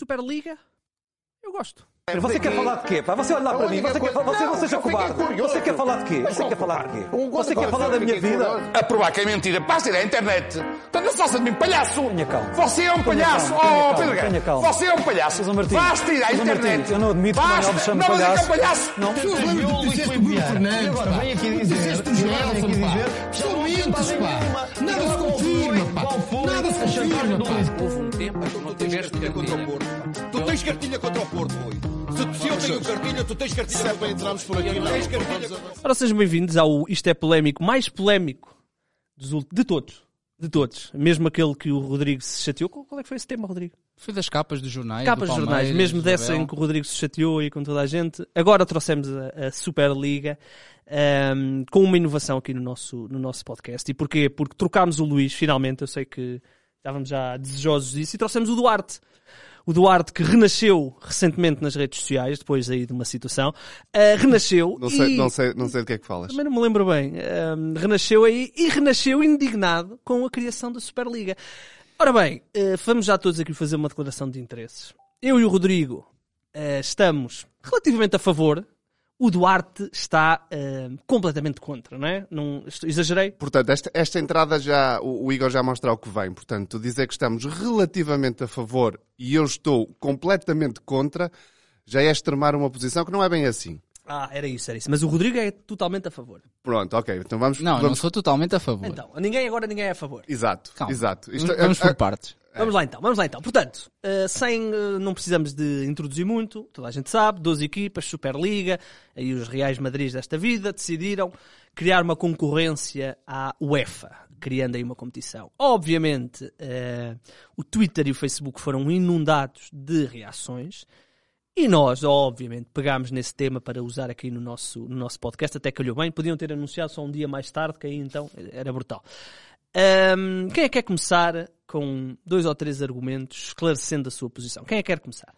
Superliga, eu gosto. Você quer falar de quê? Pá? Você olha lá para mim, você quer, você não seja cobarde. Você quer falar de quê? Você quer falar de quê? Você quer falar da minha vida? A provar que é mentira, basta ir à internet. Então não se faça de mim palhaço. Tenha calma. Você é um palhaço. Oh, calma, Pedro Guerra. Você é um palhaço. Basta ir à internet. Eu não admito que o Manuel me chame Não, mas é que é um palhaço. palhaço. Não. Disseste o Bruno Fernandes, pá. vem aqui dizer- Disseste o Gelson, pá. São mentes, pá. Nada se confirma, pá. Nada se confirma, pá. Houve um tempo em que não tiveste cartilha contra o. Porto. Tu tens cartilha contra o Porto, Rui. Se, se eu tenho cartilha, tu tens cartilha. Se é para entrarmos por aqui, não. Tens cartilha. Ora, sejam bem-vindos ao Isto é Polémico, mais polémico dos de todos. De todos. Mesmo aquele que o Rodrigo se chateou. Qual é que foi esse tema, Rodrigo? Foi das capas dos jornais. Capas do de jornais, mesmo do dessa Abel. em que o Rodrigo se chateou aí com toda a gente. Agora trouxemos a, a Superliga ahm, com uma inovação aqui no nosso, no nosso podcast. E porquê? Porque trocámos o Luís, finalmente. Eu sei que estávamos já desejosos disso. E trouxemos o Duarte. O Duarte, que renasceu recentemente nas redes sociais, depois aí de uma situação, ah, renasceu. Não sei, e... não, sei, não sei do que é que falas. Também não me lembro bem. Ahm, renasceu aí e renasceu indignado com a criação da Superliga. Ora bem, eh, vamos já todos aqui fazer uma declaração de interesses. Eu e o Rodrigo eh, estamos relativamente a favor. O Duarte está eh, completamente contra, não é? Não, exagerei? Portanto, esta, esta entrada já, o, o Igor já mostra o que vem. Portanto, dizer que estamos relativamente a favor e eu estou completamente contra, já é extremar uma posição que não é bem assim. Ah, era isso, era isso. Mas o Rodrigo é totalmente a favor. Pronto, ok. Então vamos. Não, eu não vamos... sou totalmente a favor. Então, ninguém agora ninguém é a favor. Exato, Calma. exato. Isto- Vamos, vamos a- por partes. Vamos lá então, vamos lá então. Portanto, eh, sem, eh, não precisamos de introduzir muito, toda a gente sabe, 12 equipas, Superliga, aí os Reais Madrid desta vida decidiram criar uma concorrência à UEFA, criando aí uma competição. Obviamente, eh, o Twitter e o Facebook foram inundados de reações. E nós, obviamente, pegámos nesse tema para usar aqui no nosso, no nosso podcast, até calhou bem. Podiam ter anunciado só um dia mais tarde, que aí então era brutal. Ahm, quem é que quer começar com dois ou três argumentos esclarecendo a sua posição? Quem é que quer começar?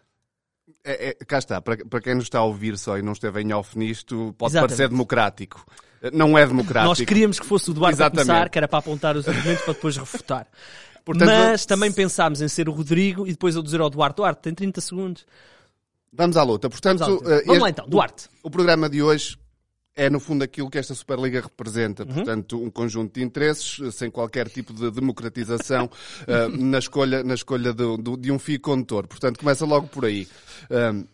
É, é, cá está, para, para quem nos está a ouvir só e não esteve em off nisto, pode Exatamente. parecer democrático. Não é democrático. Nós queríamos que fosse o Duarte a Exatamente. começar, que era para apontar os argumentos para depois refutar. Portanto, Mas também pensámos em ser o Rodrigo e depois eu dizer ao Duarte, Duarte, tem 30 segundos. Vamos à luta. Portanto, Vamos à luta. eh, Vamos lá este- então, Duarte. O, o programa de hoje é, no fundo, aquilo que esta Superliga representa. Uhum. Portanto, um conjunto de interesses, eh, sem qualquer tipo de democratização eh, na escolha, na escolha do- de um fio condutor. Portanto, começa logo por aí. Um,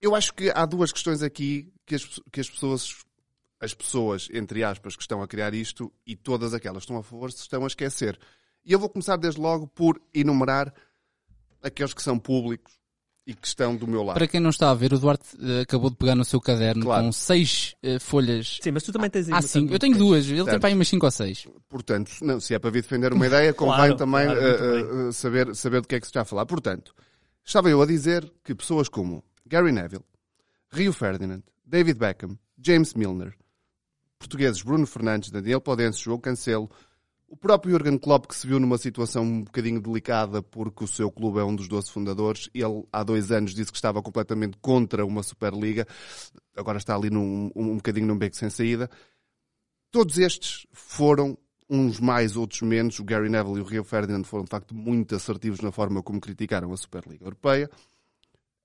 eu acho que há duas questões aqui que as, que as pessoas, as pessoas, entre aspas, que estão a criar isto e todas aquelas que estão a favor, se estão a esquecer. E eu vou começar desde logo por enumerar aqueles que são públicos e que estão do meu lado. Para quem não está a ver, o Duarte eh, acabou de pegar no seu caderno Claro. com seis eh, folhas. Sim, mas tu também tens aí Ah, sim, eu tenho duas. Ele tem Certo. para aí umas cinco ou seis. Portanto, não, se é para vir defender uma ideia, convém Claro, também claro, eh, saber, saber do que é que se está a falar. Portanto, estava eu a dizer que pessoas como Gary Neville, Rio Ferdinand, David Beckham, James Milner, portugueses Bruno Fernandes, Daniel Podense, João Cancelo, o próprio Jurgen Klopp que se viu numa situação um bocadinho delicada porque o seu clube é um dos 12 fundadores. Ele há dois anos disse que estava completamente contra uma Superliga. Agora está ali num, um, um bocadinho num beco sem saída. Todos estes foram uns mais, outros menos. O Gary Neville e o Rio Ferdinand foram de facto muito assertivos na forma como criticaram a Superliga Europeia.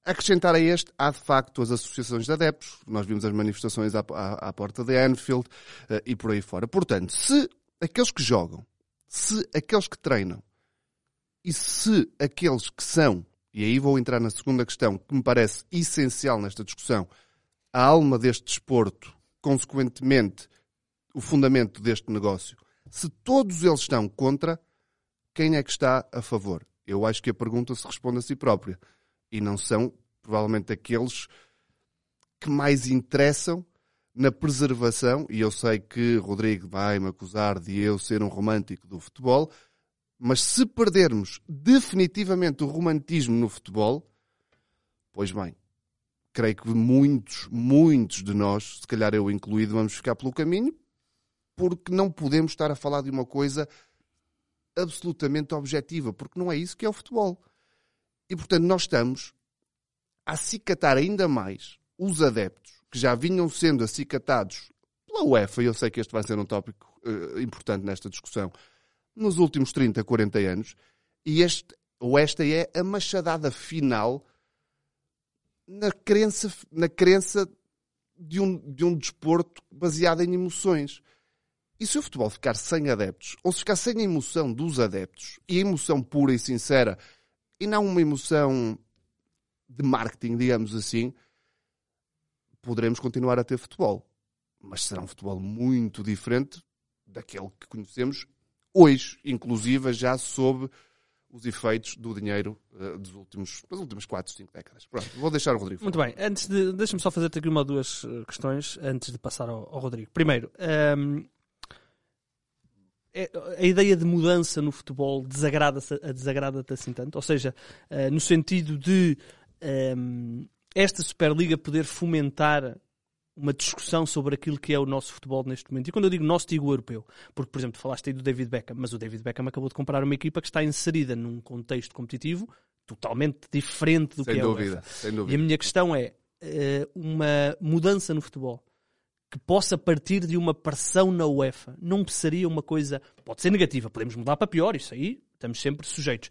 Acrescentar a este, há de facto as associações de adeptos. Nós vimos as manifestações à, à- à porta de Anfield eh, e por aí fora. Portanto, se aqueles que jogam, se aqueles que treinam e se aqueles que são, e aí vou entrar na segunda questão que me parece essencial nesta discussão, a alma deste desporto, consequentemente o fundamento deste negócio, se todos eles estão contra, quem é que está a favor? Eu acho que a pergunta se responde a si própria. E não são, provavelmente, aqueles que mais interessam na preservação, e eu sei que Rodrigo vai me acusar de eu ser um romântico do futebol, mas se perdermos definitivamente o romantismo no futebol, pois bem, creio que muitos, muitos de nós, se calhar eu incluído, vamos ficar pelo caminho, porque não podemos estar a falar de uma coisa absolutamente objetiva, porque não é isso que é o futebol. E portanto, nós estamos a acicatar ainda mais os adeptos que já vinham sendo acicatados pela UEFA, e eu sei que este vai ser um tópico eh, importante nesta discussão, nos últimos 30, 40 anos, e este, Ou esta é a machadada final na crença, na crença de, um, de um desporto baseado em emoções. E se o futebol ficar sem adeptos, ou se ficar sem a emoção dos adeptos, e a emoção pura e sincera, e não uma emoção de marketing, digamos assim, poderemos continuar a ter futebol. Mas será um futebol muito diferente daquele que conhecemos hoje, inclusive já sob os efeitos do dinheiro eh, dos últimos, das últimas 4, 5 décadas. Pronto, vou deixar o Rodrigo falar. Muito bem, antes de, deixa-me só fazer-te aqui uma ou duas eh, questões antes de passar ao, ao Rodrigo. Primeiro, ehm, é- a ideia de mudança no futebol desagrada-te desagrada assim tanto? Ou seja, eh, no sentido de ehm, esta Superliga poder fomentar uma discussão sobre aquilo que é o nosso futebol neste momento. E quando eu digo nosso, digo europeu. Porque, por exemplo, falaste aí do David Beckham, mas o David Beckham acabou de comprar uma equipa que está inserida num contexto competitivo totalmente diferente do Sem que é a dúvida, UEFA. sem E a dúvida. minha questão é eh, uma mudança no futebol que possa partir de uma pressão na UEFA. Não seria uma coisa. Pode ser negativa, podemos mudar para pior, isso aí estamos sempre sujeitos.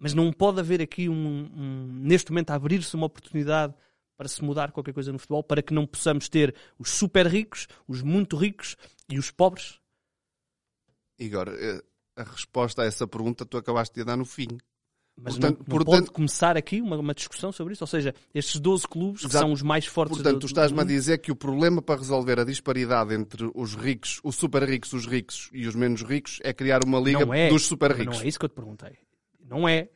Mas não pode haver aqui um. um- neste momento, abrir-se uma oportunidade para se mudar qualquer coisa no futebol, para que não possamos ter os super ricos, os muito ricos e os pobres. Igor, eh, a resposta a essa pergunta tu acabaste de dar no fim. Mas Portanto- não, não portanto- pode começar aqui uma, uma discussão sobre isso? Ou seja, estes 12 clubes que são os mais fortes Portanto, do, tu estás-me a dizer que o problema para resolver a disparidade entre os ricos, os super ricos, os ricos e os menos ricos é criar uma liga é, dos super ricos. Não é isso que eu te perguntei. Não é.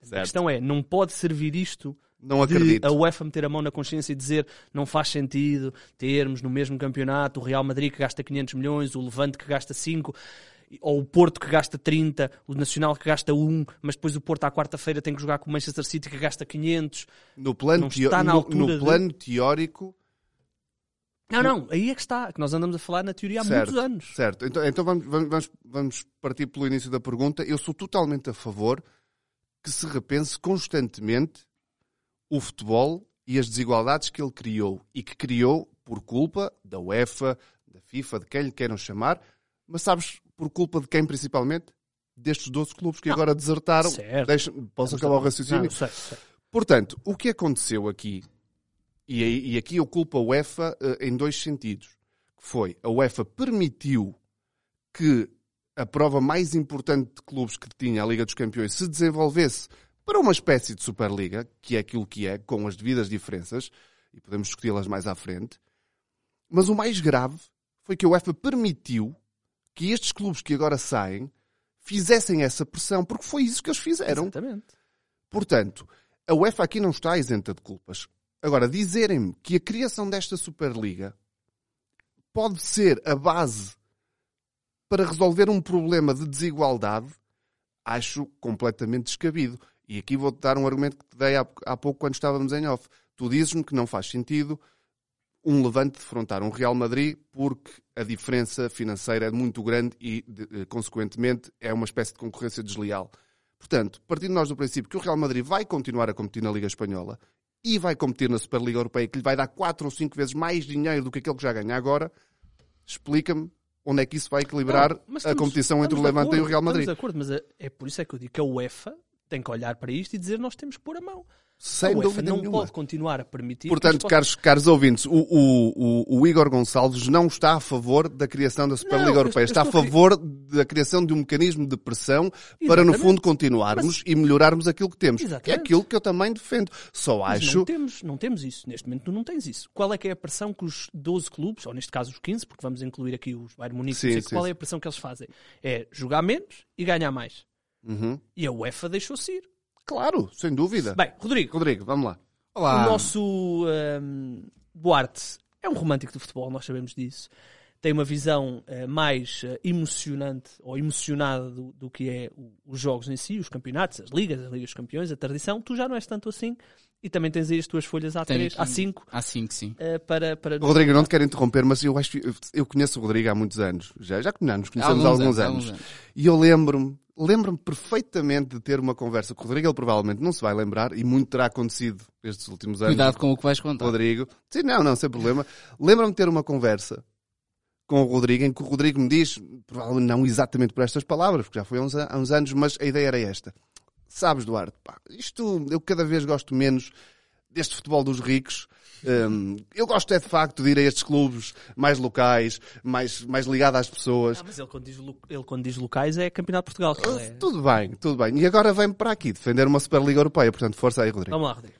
A Certo. questão é, não pode servir isto Não de acredito. a UEFA meter a mão na consciência e dizer não faz sentido termos no mesmo campeonato o Real Madrid que gasta 500 milhões, o Levante que gasta 5, ou o Porto que gasta 30, o Nacional que gasta 1, mas depois o Porto à quarta-feira tem que jogar com o Manchester City que gasta 500. No plano, teo- está na no- no de- plano teórico, Não, não, aí é que está, que nós andamos a falar na teoria há certo, muitos anos. certo. Então, então vamos- vamos, vamos partir pelo início da pergunta. Eu sou totalmente a favor que se repense constantemente o futebol e as desigualdades que ele criou e que criou por culpa da UEFA, da FIFA, de quem lhe queiram chamar, mas sabes por culpa de quem principalmente? Destes 12 clubes que agora desertaram. Certo. Deixa- posso acabar o raciocínio? Não, sei, sei. Portanto, o que aconteceu aqui, e, e aqui eu culpo a UEFA eh, em dois sentidos, que foi a UEFA permitiu que a prova mais importante de clubes que tinha a Liga dos Campeões se desenvolvesse para uma espécie de Superliga, que é aquilo que é, com as devidas diferenças, e podemos discuti-las mais à frente. Mas o mais grave foi que a UEFA permitiu que estes clubes que agora saem fizessem essa pressão, porque foi isso que eles fizeram. Exatamente. Portanto, a UEFA aqui não está isenta de culpas. Agora, dizerem-me que a criação desta Superliga pode ser a base para resolver um problema de desigualdade, acho completamente descabido. E aqui vou-te dar um argumento que te dei há, há pouco quando estávamos em off. Tu dizes-me que não faz sentido um Levante defrontar um Real Madrid porque a diferença financeira é muito grande e, de- eh, consequentemente, é uma espécie de concorrência desleal. Portanto, partindo nós do princípio que o Real Madrid vai continuar a competir na Liga Espanhola e vai competir na Superliga Europeia, que lhe vai dar 4 ou 5 vezes mais dinheiro do que aquele que já ganha agora, explica-me onde é que isso vai equilibrar Não, mas a estamos- competição entre o estamos Levante e o acordo, Real Madrid. Estamos de acordo, mas é, é por isso é que eu digo que a UEFA tem que olhar para isto e dizer nós temos que pôr a mão. Sem a UEFA não nenhuma. pode continuar a permitir. que Portanto, caros, caros ouvintes, o, o, o, o Igor Gonçalves não está a favor da criação da Superliga Não, eu Europeia. Está a eu estou a favor da criação de um mecanismo de pressão para, no Exatamente. fundo, continuarmos e melhorarmos aquilo que temos. Que é Exatamente. aquilo que eu também defendo. Só Mas acho... não temos, não temos isso. Neste momento tu não tens isso. Qual é que é a pressão que os 12 clubes, ou neste caso os 15, porque vamos incluir aqui os Bayern Munique, Sim, sim, qual é a pressão que eles fazem? É jogar menos e ganhar mais. Uhum. E a UEFA deixou-se ir. Claro, sem dúvida. Bem, Rodrigo, Rodrigo, vamos lá. Olá. O nosso hum, Duarte é um romântico do futebol, nós sabemos disso. Tem uma visão eh, mais eh, emocionante ou emocionada do, do que é o- os jogos em si, os campeonatos, as ligas, as ligas dos campeões, a tradição. Tu já não és tanto assim e também tens aí as tuas folhas Tenho A3, aqui- A5 Há cinco, sim. eh, para, para. Rodrigo, eu não te quero interromper, mas eu acho que eu- eu conheço o Rodrigo há muitos anos. Já, já nos conhecemos há alguns, há anos. alguns anos. E eu lembro-me, lembro-me perfeitamente de ter uma conversa com o Rodrigo. Ele provavelmente não se vai lembrar e muito terá acontecido estes últimos anos. Cuidado com o que vais contar. Rodrigo. Sim, não, não, sem problema. Lembro-me de ter uma conversa com o Rodrigo em que o Rodrigo me diz, provavelmente não exatamente por estas palavras, porque já foi há uns, há uns anos, mas a ideia era esta. sabes, Duarte, pá, isto eu cada vez gosto menos deste futebol dos ricos. Hum, eu gosto é de facto de ir a estes clubes mais locais, mais, mais ligado às pessoas. Ah, mas ele quando, diz, ele quando diz locais é Campeonato de Portugal. ele é- Tudo bem, tudo bem. E agora vem para aqui defender uma Superliga Europeia, portanto, força aí, Rodrigo. Vamos lá, Rodrigo.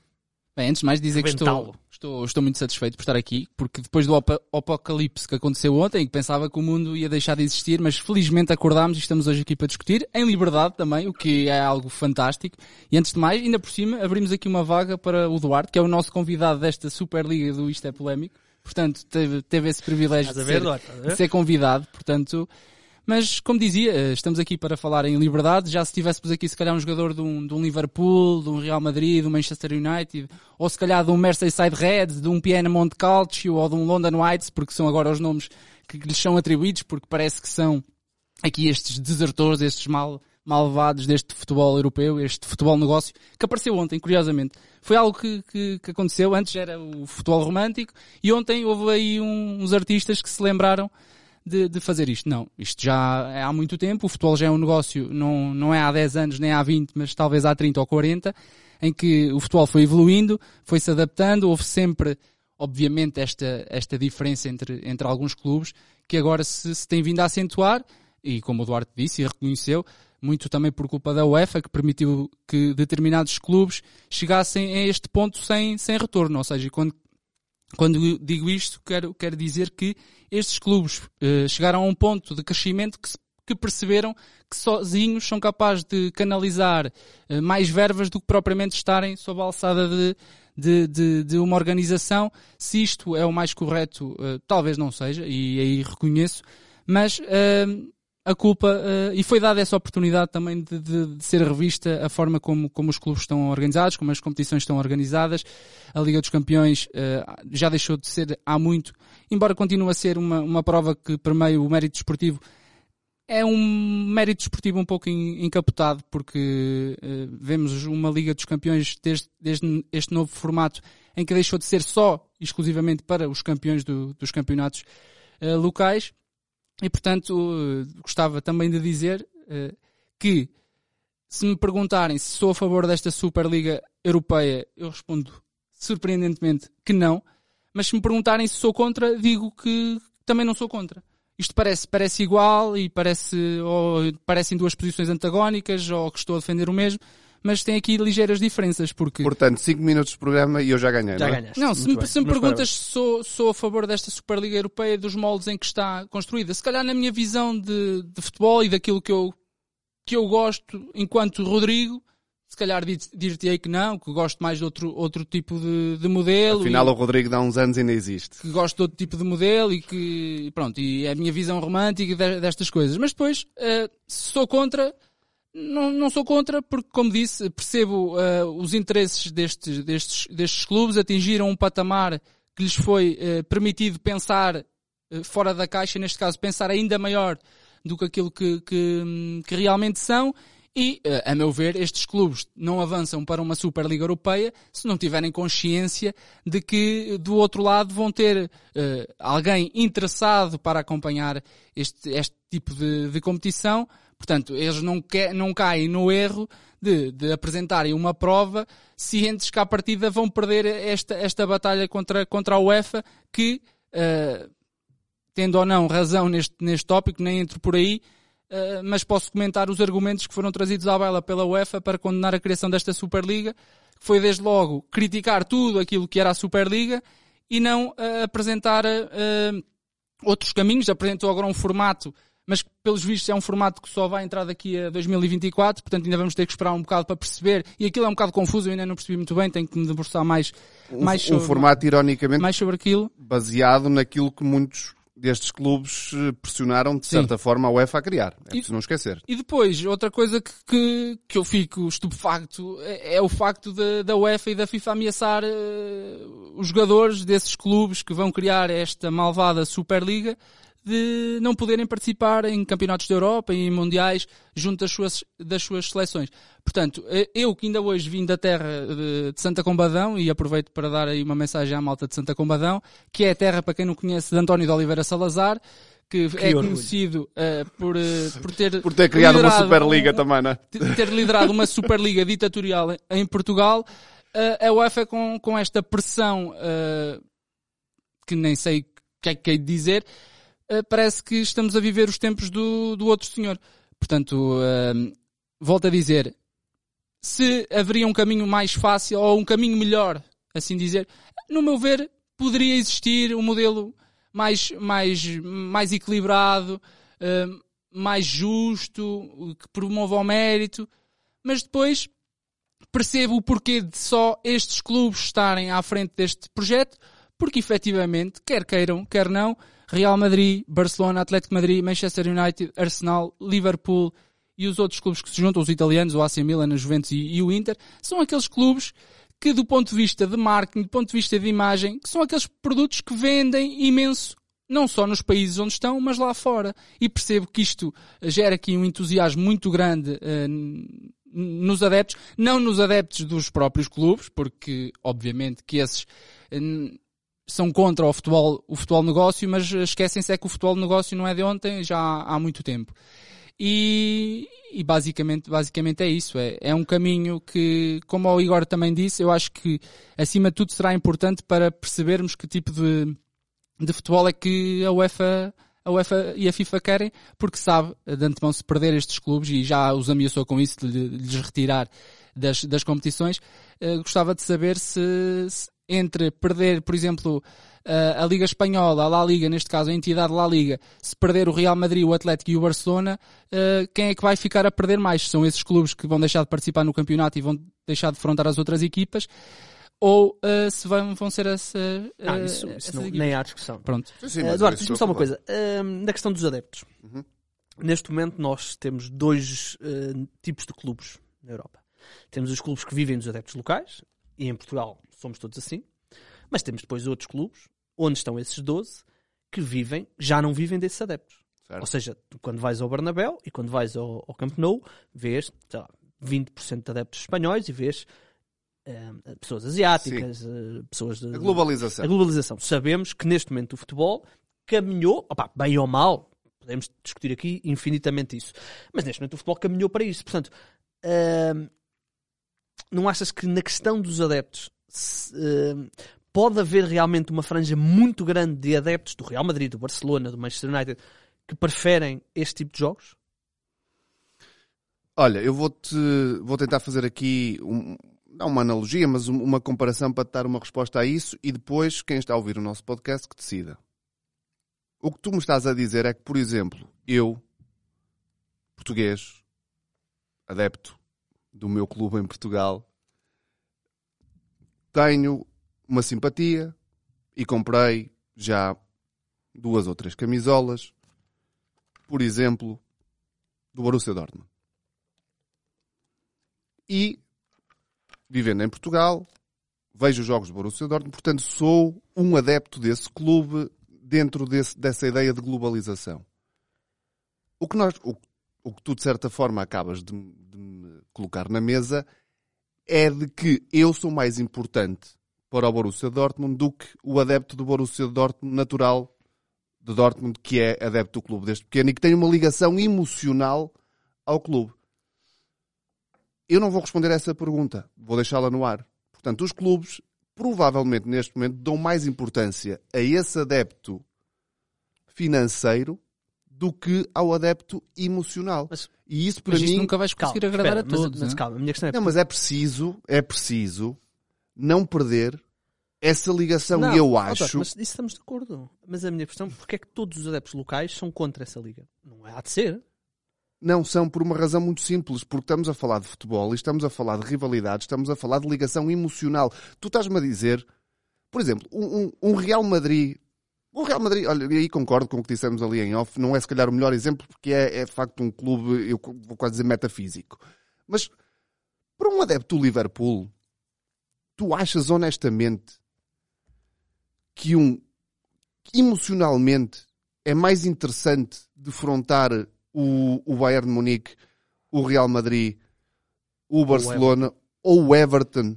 Bem, antes de mais dizer que estou, estou, estou muito satisfeito por estar aqui, porque depois do apocalipse que aconteceu ontem, que pensava que o mundo ia deixar de existir, mas felizmente acordámos e estamos hoje aqui para discutir, em liberdade também, o que é algo fantástico. E antes de mais, ainda por cima, abrimos aqui uma vaga para o Duarte, que é o nosso convidado desta Superliga do Isto é Polémico. Portanto, teve, teve esse privilégio de ser, ver? de ser convidado, portanto... Mas, como dizia, eh, estamos aqui para falar em liberdade. Já se tivéssemos aqui, se calhar, um jogador de um, de um Liverpool, de um Real Madrid, de um Manchester United, ou se calhar de um Merseyside Reds, de um Piemonte Calcio, ou de um London Whites, porque são agora os nomes que lhes são atribuídos, porque parece que são aqui estes desertores, estes mal, malvados deste futebol europeu, este futebol negócio, que apareceu ontem, curiosamente. Foi algo que, que, que aconteceu, antes era o futebol romântico, e ontem houve aí um- uns artistas que se lembraram de, de fazer isto. Não, isto já é há muito tempo, o futebol já é um negócio, não, não é há 10 anos nem há 20, mas talvez há 30 ou 40, em que o futebol foi evoluindo, foi se adaptando, houve sempre, obviamente, esta, esta diferença entre, entre alguns clubes, que agora se, se tem vindo a acentuar, e como o Duarte disse e reconheceu, muito também por culpa da UEFA, que permitiu que determinados clubes chegassem a este ponto sem, sem retorno. Ou seja, quando quando digo isto, quero, quero dizer que estes clubes eh, chegaram a um ponto de crescimento que, que perceberam que sozinhos são capazes de canalizar eh, mais verbas do que propriamente estarem sob a alçada de, de, de, de uma organização. Se isto é o mais correto, eh, talvez não seja, e aí reconheço, mas a culpa, eh, e foi dada essa oportunidade também de, de- de ser revista a forma como, como os clubes estão organizados, como as competições estão organizadas. A Liga dos Campeões eh, já deixou de ser há muito, embora continue a ser uma, uma prova que permeia o mérito desportivo. É um mérito desportivo um pouco en- encapotado, porque eh, vemos uma Liga dos Campeões desde, desde este novo formato em que deixou de ser só, exclusivamente para os campeões do- dos campeonatos locais. E, portanto, eh, gostava também de dizer eh, que, se me perguntarem se sou a favor desta Superliga Europeia, eu respondo surpreendentemente que não. Mas se me perguntarem se sou contra, digo que também não sou contra. Isto parece, parece igual e parece, ou parecem duas posições antagónicas ou que estou a defender o mesmo, mas tem aqui ligeiras diferenças, porque... Portanto, 5 minutos de programa e eu já ganhei, Já não é? ganhaste. Não, se Muito me, bem. se me Meus perguntas parabéns. se sou, sou a favor desta Superliga Europeia dos moldes em que está construída, se calhar na minha visão de, de futebol e daquilo que eu, que eu gosto enquanto Rodrigo, se calhar dir- dir-te-ei que não, que gosto mais de outro, outro tipo de, de modelo. Afinal, e o Rodrigo dá uns anos ainda existe. que gosto de outro tipo de modelo e que, pronto, e é a minha visão romântica de- destas coisas. Mas depois, eh, se sou contra, não, não sou contra, porque, como disse, percebo eh, os interesses destes, destes, destes clubes, atingiram um patamar que lhes foi eh, permitido pensar eh, fora da caixa, neste caso, pensar ainda maior do que aquilo que, que, hum, que realmente são. E, a meu ver, estes clubes não avançam para uma Superliga Europeia se não tiverem consciência de que do outro lado vão ter eh, alguém interessado para acompanhar este, este tipo de, de competição. Portanto, eles não, que, não caem no erro de, de apresentarem uma prova cientes que à partida vão perder esta, esta batalha contra, contra a UEFA que, eh, tendo ou não razão neste, neste tópico, nem entro por aí, Uh, mas posso comentar os argumentos que foram trazidos à baila pela UEFA para condenar a criação desta Superliga, que foi desde logo criticar tudo aquilo que era a Superliga e não uh, apresentar uh, outros caminhos. Apresentou agora um formato, mas pelos vistos é um formato que só vai entrar daqui a 2024, portanto ainda vamos ter que esperar um bocado para perceber. E aquilo é um bocado confuso, eu ainda não percebi muito bem, tenho que me debruçar mais, mais, Um sobre, formato, ironicamente, mais sobre aquilo. baseado naquilo que muitos destes clubes eh, pressionaram, de certa forma, a UEFA a criar. É E- preciso não esquecer. E depois, outra coisa que, que, que eu fico estupefacto é, é o facto da, da UEFA e da FIFA ameaçar eh, os jogadores desses clubes que vão criar esta malvada Superliga de não poderem participar em campeonatos da Europa e em mundiais junto das suas, das suas seleções. Portanto, eh, eu que ainda hoje vim da terra de, de Santa Combadão e aproveito para dar aí uma mensagem à malta de Santa Combadão, que é a terra, para quem não conhece, de António de Oliveira Salazar, que é orgulho. conhecido eh, por, eh, por ter, Por ter criado uma Superliga um- também, é? de ter liderado uma Superliga ditatorial em- Portugal, eh, a UEFA com, com esta pressão que nem sei o que é que de dizer, parece que estamos a viver os tempos do, do outro senhor. Portanto, eh, volto a dizer, se haveria um caminho mais fácil ou um caminho melhor, assim dizer, no meu ver, poderia existir um modelo mais, mais, mais equilibrado, eh, mais justo, que promova o mérito, mas depois percebo o porquê de só estes clubes estarem à frente deste projeto, porque efetivamente, quer queiram, quer não, Real Madrid, Barcelona, Atlético Madrid, Manchester United, Arsenal, Liverpool e os outros clubes que se juntam, os italianos, o AC Milan, a Juventus e, e o Inter, são aqueles clubes que do ponto de vista de marketing, do ponto de vista de imagem, que são aqueles produtos que vendem imenso, não só nos países onde estão, mas lá fora. E percebo que isto gera aqui um entusiasmo muito grande n- nos adeptos, não nos adeptos dos próprios clubes, porque obviamente que esses eh, são contra o futebol, o futebol negócio, mas esquecem-se é que o futebol negócio não é de ontem, já há, muito tempo. E, e basicamente, basicamente é isso. É, é um caminho que, como o Igor também disse, eu acho que acima de tudo será importante para percebermos que tipo de, de futebol é que a UEFA, a UEFA e a FIFA querem, porque sabe de antemão se perder estes clubes e já os ameaçou com isso de, lhes retirar das, das competições. eh, gostava de saber se, se entre perder, por exemplo, eh, a Liga Espanhola, a La Liga, neste caso a entidade La Liga, se perder o Real Madrid, o Atlético e o Barcelona, eh, quem é que vai ficar a perder mais? São esses clubes que vão deixar de participar no campeonato e vão deixar de defrontar as outras equipas? Ou eh, se vão, vão ser essa, eh, Ah, isso, isso não- nem há discussão. Pronto. Sim, sim, mas Eduardo, diz-me só uma coisa. Na questão dos adeptos. Neste momento nós temos dois tipos de clubes na Europa. Temos os clubes que vivem dos adeptos locais, e em Portugal somos todos assim. Mas temos depois outros clubes, onde estão esses 12, que vivem, já não vivem desses adeptos. Certo. Ou seja, quando vais ao Bernabéu e quando vais ao, ao Camp Nou, vês lá, 20% de adeptos espanhóis e vês eh, pessoas asiáticas, eh, pessoas de, A globalização. a globalização. Sabemos que neste momento o futebol caminhou, opá, bem ou mal, podemos discutir aqui infinitamente isso, mas neste momento o futebol caminhou para isso. Portanto, hum, não achas que na questão dos adeptos se, hum, pode haver realmente uma franja muito grande de adeptos do Real Madrid, do Barcelona, do Manchester United que preferem este tipo de jogos? Olha, eu vou-te vou tentar fazer aqui um- não uma analogia, mas um- uma comparação para te dar uma resposta a isso e depois quem está a ouvir o nosso podcast que decida. O que tu me estás a dizer é que, por exemplo, eu, português, adepto do meu clube em Portugal, tenho uma simpatia e comprei já duas ou três camisolas, por exemplo, do Borussia Dortmund. E, vivendo em Portugal, vejo os jogos do Borussia Dortmund, portanto sou um adepto desse clube dentro desse- dessa ideia de globalização. O que, nós, o, o que tu, de certa forma, acabas de, colocar na mesa é de que eu sou mais importante para o Borussia Dortmund do que o adepto do Borussia Dortmund natural de Dortmund, que é adepto do clube desde pequeno e que tem uma ligação emocional ao clube. Eu não vou responder a essa pergunta, vou deixá-la no ar. Portanto, os clubes provavelmente neste momento dão mais importância a esse adepto financeiro do que ao adepto emocional. Mas- e isso para Mas isto mim nunca vais Calma, conseguir agradar espera, a mas- todos. Mas, né? calma, a minha questão é não, mas é preciso, é preciso não perder essa ligação. Não, e eu ó, acho. Mas isso estamos de acordo. Mas a minha questão é porque é que todos os adeptos locais são contra essa liga? Não é há de ser. Não são por uma razão muito simples, porque estamos a falar de futebol e estamos a falar de rivalidade, estamos a falar de ligação emocional. Tu estás-me a dizer, por exemplo, um, um- um Real Madrid. Um Real Madrid, olha, e aí concordo com o que dissemos ali em off, não é se calhar o melhor exemplo, porque é, é de facto um clube, eu vou quase dizer metafísico. Mas para um adepto do Liverpool, tu achas honestamente que um emocionalmente é mais interessante defrontar o, o Bayern de Munique, o Real Madrid, o Barcelona ou o Everton?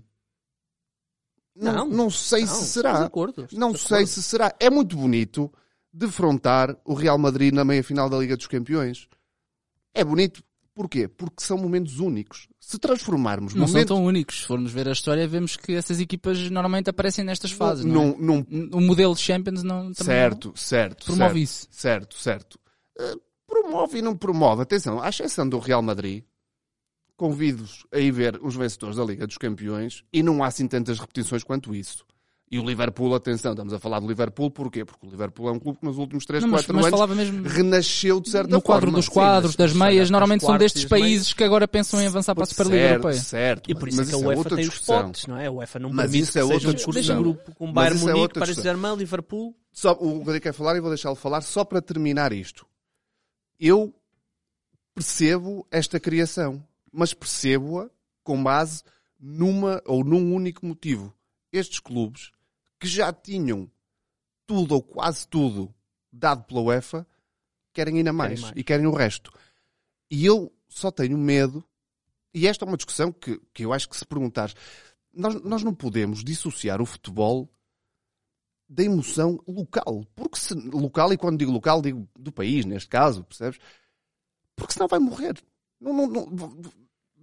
Não, Não, não sei Não, se será. Não sei se será. É muito bonito defrontar o Real Madrid na meia-final da Liga dos Campeões. É bonito. Porquê? Porque são momentos únicos. Se transformarmos Não são momentos... tão únicos. Se formos ver a história, vemos que essas equipas normalmente aparecem nestas fases. Não é? num- O modelo de Champions não, também certo, certo. promove certo, isso. Certo, certo. Eh, promove e não promove. Atenção, à exceção do Real Madrid, convido-vos a ir ver os vencedores da Liga dos Campeões e não há assim tantas repetições quanto isso. E o Liverpool, atenção, estamos a falar do Liverpool, porquê? Porque o Liverpool é um clube que nos últimos 3, Não, mas, 4 mas anos renasceu de certa no quadro forma. dos quadros, mas- das meias, os normalmente são destes as meias- países que agora pensam em avançar para a Superliga certo, Europeia. certo. E por isso mas é que a é UEFA outra tem os discussão. potes, não é? A UEFA não Mas permite isso é que seja outra um discussão. grupo com Mas Bayern isso é Munique, outra Paris discussão. Saint-Germain, Liverpool. Só, o Rodrigo quer falar e vou deixá-lo falar só para terminar isto. Eu percebo esta criação, mas percebo-a com base numa ou num único motivo. Estes clubes que já tinham tudo ou quase tudo dado pela UEFA querem ainda mais, mais. e querem o resto. E eu só tenho medo, e esta é uma discussão que, que eu acho que se perguntares, nós, nós não podemos dissociar o futebol da emoção local. Porque se, local, e quando digo local, digo do país, neste caso, percebes? Porque senão vai morrer. Não, não, não,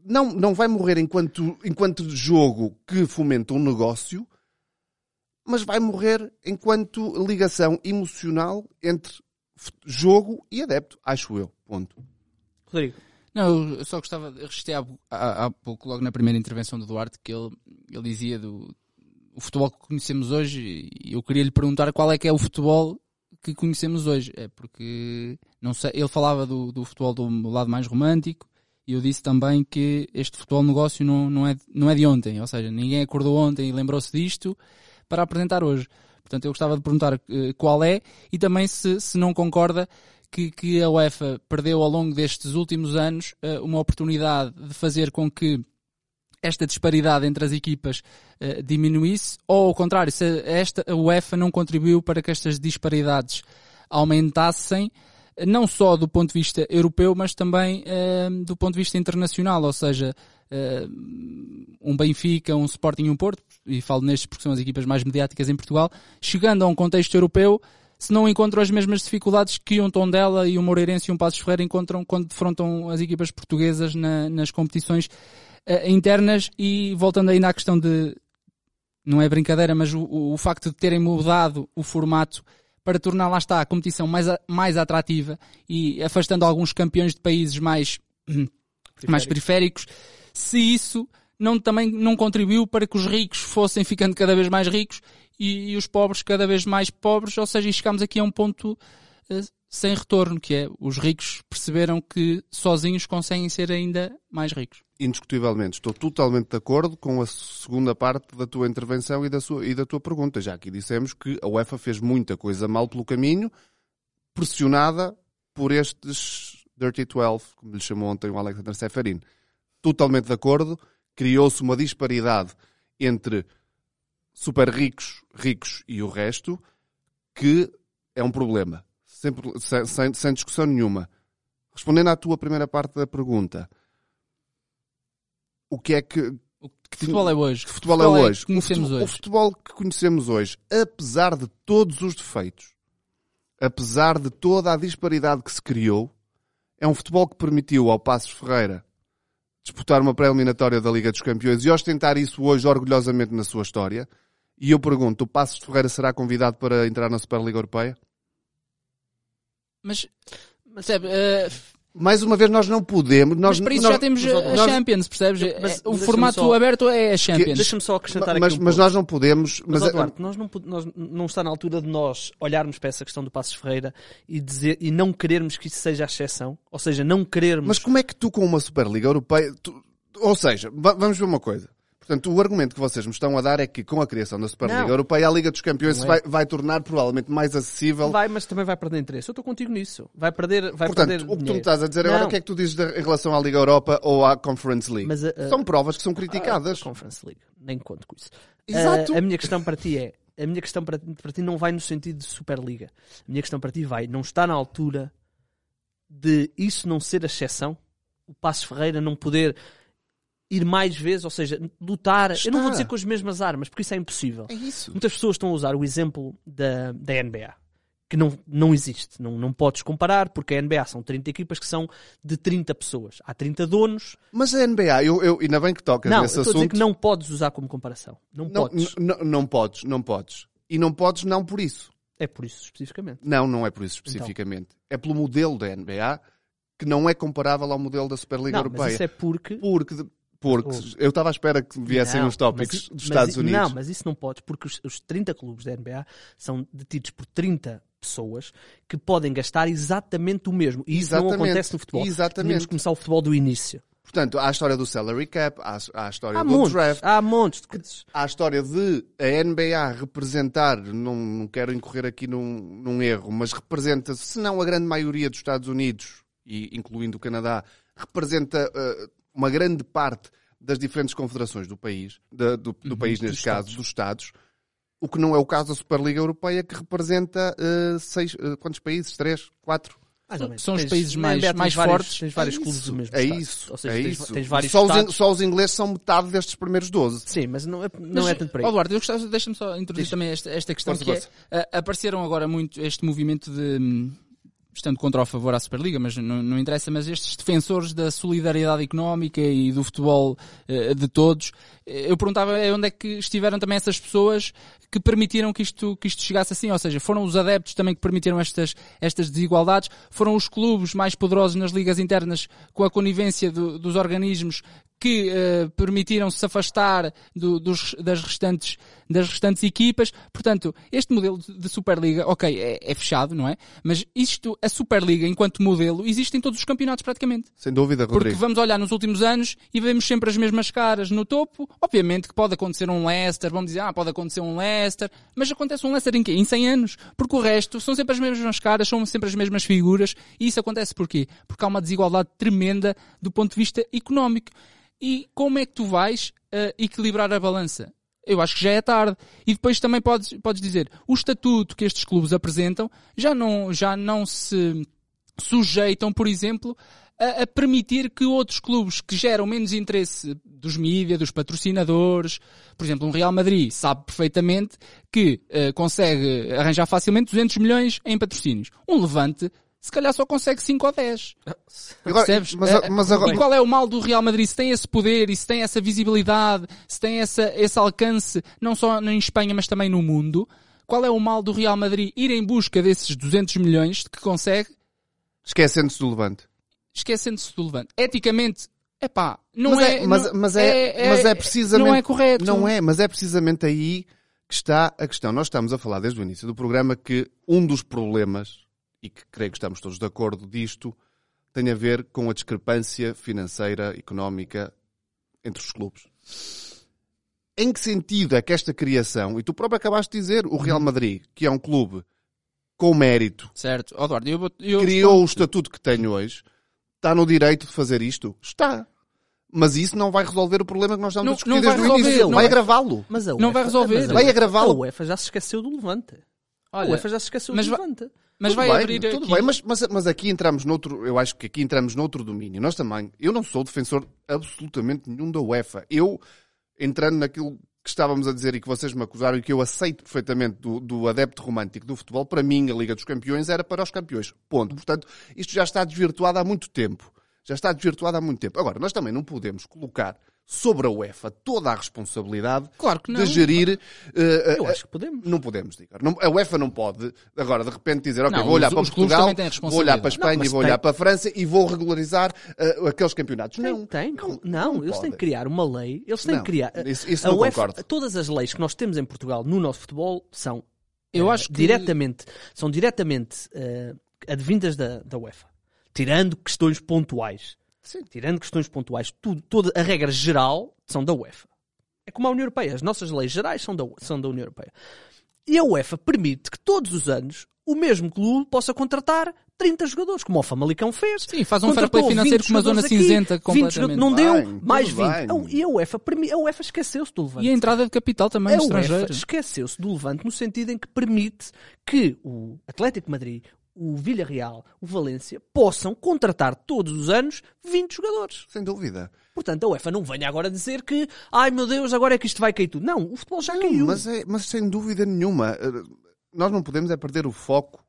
não, não vai morrer enquanto, enquanto jogo que fomenta um negócio, mas vai morrer enquanto ligação emocional entre jogo e adepto, acho eu. Ponto. Rodrigo, Não, eu só gostava, registrei há, há, há pouco, logo na primeira intervenção do Duarte, que ele, ele dizia do o futebol que conhecemos hoje, e eu queria lhe perguntar qual é que é o futebol que conhecemos hoje. É porque, não sei, ele falava do, do futebol do lado mais romântico, eu disse também que este futebol negócio não, não, é, não é de ontem, ou seja, ninguém acordou ontem e lembrou-se disto para apresentar hoje. Portanto, eu gostava de perguntar eh, qual é, e também se, se não concorda que, que a UEFA perdeu ao longo destes últimos anos eh, uma oportunidade de fazer com que esta disparidade entre as equipas eh, diminuísse, ou ao contrário, se esta, a UEFA não contribuiu para que estas disparidades aumentassem, não só do ponto de vista europeu, mas também eh, do ponto de vista internacional, ou seja, eh, um Benfica, um Sporting e um Porto, e falo nestes porque são as equipas mais mediáticas em Portugal, chegando a um contexto europeu, se não encontram as mesmas dificuldades que um Tondela e um Moreirense e um Passos Ferreira encontram quando defrontam as equipas portuguesas na- nas competições eh, internas. E voltando ainda à questão de não é brincadeira, mas o, o- o facto de terem mudado o formato para tornar lá está a competição mais, mais atrativa e afastando alguns campeões de países mais, mais periféricos, se isso não, também não contribuiu para que os ricos fossem ficando cada vez mais ricos e, e os pobres cada vez mais pobres, ou seja, chegamos aqui a um ponto eh, sem retorno, que é os ricos perceberam que sozinhos conseguem ser ainda mais ricos. Indiscutivelmente, estou totalmente de acordo com a segunda parte da tua intervenção e da, sua, e da tua pergunta. Já aqui dissemos que a UEFA fez muita coisa mal pelo caminho, pressionada por estes Dirty 12, como lhe chamou ontem o Alexander Seferin. Totalmente de acordo, criou-se uma disparidade entre super ricos, ricos e o resto, que é um problema. Sempre, sem, sem, discussão nenhuma. Respondendo à tua primeira parte da pergunta, o que é que, Que futebol é hoje? que futebol, é hoje? que conhecemos o, futebol, hoje? o futebol que conhecemos hoje, apesar de todos os defeitos, apesar de toda a disparidade que se criou, é um futebol que permitiu ao Passos Ferreira disputar uma pré-eliminatória da Liga dos Campeões e ostentar isso hoje orgulhosamente na sua história. E eu pergunto, o Passos Ferreira será convidado para entrar na Superliga Europeia? Mas, percebe, eh, Mais uma vez, nós não podemos... Nós, mas para isso nós- já temos nós- a Champions, percebes? Mas- É, o formato só- aberto é a Champions. deixa-me só acrescentar mas, aqui um mas ponto. nós não podemos... Mas, Mas, ó, Duarte, nós não, nós não está na altura de nós olharmos para essa questão do Passos Ferreira e, dizer, e não querermos que isso seja a exceção. Ou seja, não querermos... Mas como é que tu com uma Superliga Europeia... tu- ou seja, va- vamos ver uma coisa. Portanto, o argumento que vocês me estão a dar é que com a criação da Superliga Não. Europeia a Liga dos Campeões é. vai, vai tornar provavelmente mais acessível. Vai, mas também vai perder interesse. Eu estou contigo nisso. Vai perder, vai Portanto, perder o que tu me dinheiro. estás a dizer agora, Não. o que é que tu dizes da- em relação à Liga Europa ou à Conference League? Mas a- São provas que são criticadas. A Conference League. Nem conto com isso. Exato. Ah, a minha questão para ti é... A minha questão para, para ti não vai no sentido de Superliga. A minha questão para ti vai... Não está na altura de isso não ser a exceção? O Passos Ferreira não poder ir mais vezes, ou seja, lutar... Eu não vou Está. dizer com as mesmas armas, porque isso é impossível. É isso. Muitas pessoas estão a usar o exemplo da, da NBA. que não, não existe. Não, não podes comparar, porque a NBA são 30 equipas que são de 30 pessoas. Há 30 donos. Mas a NBA, eu, eu, ainda bem que tocas não, nesse eu estou a dizer assunto. que não podes usar como comparação. Não, não, podes. não podes, não podes. E não podes não por isso. É por isso especificamente. Não, não é por Então. isso especificamente. É pelo modelo da NBA que não é comparável ao modelo da Superliga não, Europeia. mas isso é porque... Porque, de- porque eu estava à espera que viessem Não, os tópicos mas dos Estados Unidos. Não, mas isso não podes, porque os, os 30 clubes da NBA são detidos por 30 pessoas que podem gastar exatamente o mesmo. E isso não Exatamente. acontece no futebol. Exatamente. Tínhamos que começar o futebol do início. Portanto, há a história do salary cap, há, há a história Há do montes, draft, há montes de coisas. há a história de a NBA representar, não, não quero incorrer aqui num, num erro, mas representa, se não a grande maioria dos Estados Unidos, e incluindo o Canadá, representa eh, uma grande parte das diferentes confederações do país, da- do, do país neste caso, dos Estados, o que não é o caso da Superliga Europeia, que representa eh, seis, eh, quantos países? Três? Quatro? São os países mais- mais vários- fortes. Tens vários É clubes isso, do mesmo É estado. isso. Ou seja, é tens, isso. tens vários só, os, in- estados. só os ingleses são metade destes primeiros 12. Sim, mas não é, não é tanto Duarte, eu gostava, deixa-me só introduzir também esta, esta questão Força, que é, ah, apareceram agora muito este movimento de, hum, estando contra ou a favor à Superliga, mas não, não interessa, mas estes defensores da solidariedade económica e do futebol eh, de todos, eu perguntava onde é que estiveram também essas pessoas que permitiram que isto, que isto chegasse assim, ou seja, foram os adeptos também que permitiram estas, estas desigualdades, foram os clubes mais poderosos nas ligas internas com a conivência do- dos organismos que eh, permitiram se afastar do- dos, das, restantes, das restantes equipas. Portanto, este modelo de Superliga, ok, é, é fechado, não é? Mas isto, a Superliga, enquanto modelo, existe em todos os campeonatos praticamente. Sem dúvida, Porque Rodrigo. vamos olhar nos últimos anos e vemos sempre as mesmas caras no topo. Obviamente que pode acontecer um Leicester, vamos dizer, ah, pode acontecer um Leicester, mas acontece um Leicester em quê? Em 100 anos. Porque o resto são sempre as mesmas caras, são sempre as mesmas figuras. E isso acontece porquê? Porque há uma desigualdade tremenda do ponto de vista económico. E como é que tu vais eh, equilibrar a balança? Eu acho que já é tarde. E depois também podes, podes dizer, o estatuto que estes clubes apresentam já não, já não se sujeitam, por exemplo, a, a permitir que outros clubes que geram menos interesse dos mídias, dos patrocinadores, por exemplo, um Real Madrid sabe perfeitamente que eh, consegue arranjar facilmente 200 milhões em patrocínios. Um Levante, se calhar só consegue 5 ou 10. Agora, Percebes? mas, Eh, mas agora, E qual é o mal do Real Madrid? Se tem esse poder e se tem essa visibilidade, se tem essa, esse alcance, não só em Espanha, mas também no mundo, qual é o mal do Real Madrid ir em busca desses 200 milhões que consegue, esquecendo-se do Levante. Esquecendo-se do Levante? Eticamente, epá, não mas é, mas, não- mas é, mas é precisamente. Não é correto. Não é, mas é precisamente aí que está a questão. Nós estamos a falar desde o início do programa que um dos problemas, e que creio que estamos todos de acordo disto, tem a ver com a discrepância financeira, económica entre os clubes. Em que sentido é que esta criação, e tu próprio acabaste de dizer, o Real Uhum. Madrid, que é um clube com mérito, Certo. Eduardo, eu, eu criou o estatuto que tem hoje, está no direito de fazer isto? Está. Mas isso não vai resolver o problema que nós estamos Não- a discutir não vai desde o resolver, início. não vai agravá-lo. Mas a Não UEFA vai resolver. mas a Vai UEFA- agravá-lo. A UEFA já se esqueceu do Levante. a Olha, UEFA já se esqueceu mas do Levante. mas Tudo vai bem, abrir tudo aqui... bem, mas, mas, mas aqui entramos noutro, eu acho que aqui entramos noutro domínio. Nós também, eu não sou defensor absolutamente nenhum da UEFA. Eu, entrando naquilo que estávamos a dizer e que vocês me acusaram e que eu aceito perfeitamente do, do adepto romântico do futebol, para mim a Liga dos Campeões era para os campeões. Ponto. Portanto, isto já está desvirtuado há muito tempo. Já está desvirtuado há muito tempo. Agora, nós também não podemos colocar sobre a UEFA toda a responsabilidade Claro que não. de gerir. eh, Eu acho que podemos. não podemos. Não- a UEFA não pode, agora, de repente dizer, ok, Não, vou olhar os- para os Portugal, vou olhar para a. Espanha Não, e vou olhar tem- para a França e vou regularizar eh, aqueles campeonatos. Não, Tem, tem. Não, eles têm que criar uma lei. Eles têm Não, que criar. isso- isso a não UEFA, concordo. todas as leis que nós temos em Portugal no nosso futebol são Eu eh, acho que- diretamente, são diretamente advindas da, da UEFA. Tirando questões pontuais. Tirando questões pontuais, tudo, toda a regra geral são da UEFA. É como a União Europeia. As nossas leis gerais são da, são da União Europeia. E a UEFA permite que todos os anos o mesmo clube possa contratar 30 jogadores, como o Famalicão fez. Sim, faz um fair play financeiro 20 com uma zona aqui, cinzenta 20 completamente. jogadores- Não deu, Bem, mais tudo 20. bem. Então, E a UEFA, a UEFA esqueceu-se do Levante. E a entrada de capital também A UEFA estrangeiro. esqueceu-se do Levante no sentido em que permite que o Atlético de Madrid, o Villarreal, o Valência possam contratar todos os anos 20 jogadores. sem dúvida. Portanto, a UEFA não venha agora dizer que, ai meu Deus, agora é que isto vai cair tudo. Não, o futebol já Não, caiu. mas, é- mas sem dúvida nenhuma. Eh, Nós não podemos é perder o foco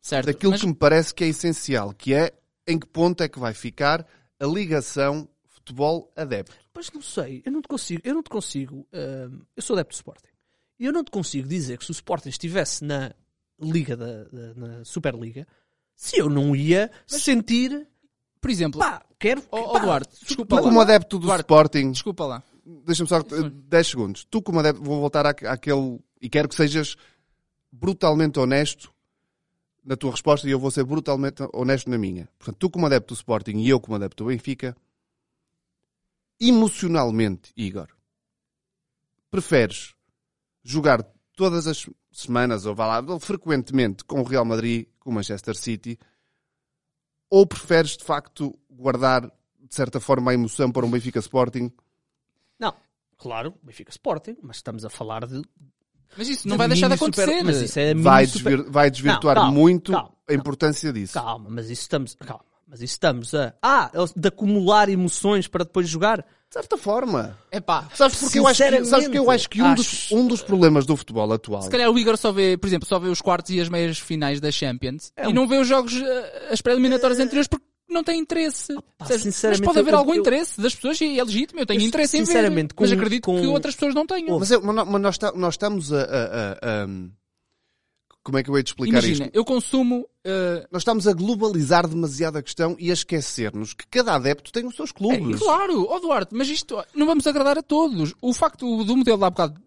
Certo. daquilo mas- que me parece que é essencial, que é em que ponto é que vai ficar a ligação futebol-adepto. Pois não sei, eu não te consigo, eu não te consigo, hum, eu sou adepto do Sporting. E eu não te consigo dizer que se o Sporting estivesse na Liga da, da- na Superliga, se eu não ia sentir, Por exemplo, pá, quero, ó, pá, Duarte, desculpa Tu, lá. como adepto do Duarte, Sporting, Desculpa lá. deixa-me só eh, 10 segundos. Tu, como adepto, vou voltar à- àquele. E quero que sejas brutalmente honesto na tua resposta e eu vou ser brutalmente honesto na minha. Portanto, tu, como adepto do Sporting e eu, como adepto do Benfica, emocionalmente, Igor, preferes jogar todas as semanas ou vá lá, frequentemente com o Real Madrid, com o Manchester City, ou preferes de facto guardar de certa forma a emoção para um Benfica Sporting Não, claro, Benfica Sporting, mas estamos a falar de. Mas isso não da vai deixar de mini super- acontecer. mas isso é vai, super- desvir- vai desvirtuar Não, calma, muito calma, a importância disso. Calma, mas isso estamos. Calma, mas isso estamos a. Ah, de acumular emoções para depois jogar. De certa forma. Epá, Sabes porque eu acho que, sabes porque eu acho que um, dos, Acho- um dos problemas do futebol atual se calhar o Igor só vê, por exemplo, só vê os quartos e as meias finais da Champions É e um- não vê os jogos, eh, as pré-eliminatórias anteriores porque não tem interesse. pá, Percebes? mas sinceramente, pode haver eu- algum eu- interesse das pessoas e é legítimo. Eu tenho Eu, interesse em ver. sinceramente, mas com- acredito com- que outras pessoas não tenham. Mas, é- mas nó- mas nós, nós estamos a, a- a- a- Como é que eu hei de explicar Imagina, isto? eu consumo. eh, Nós estamos a globalizar demasiado a questão e a esquecer-nos que cada adepto tem os seus clubes. Claro, ó Duarte, mas isto não vamos agradar a todos. O facto do modelo de há bocado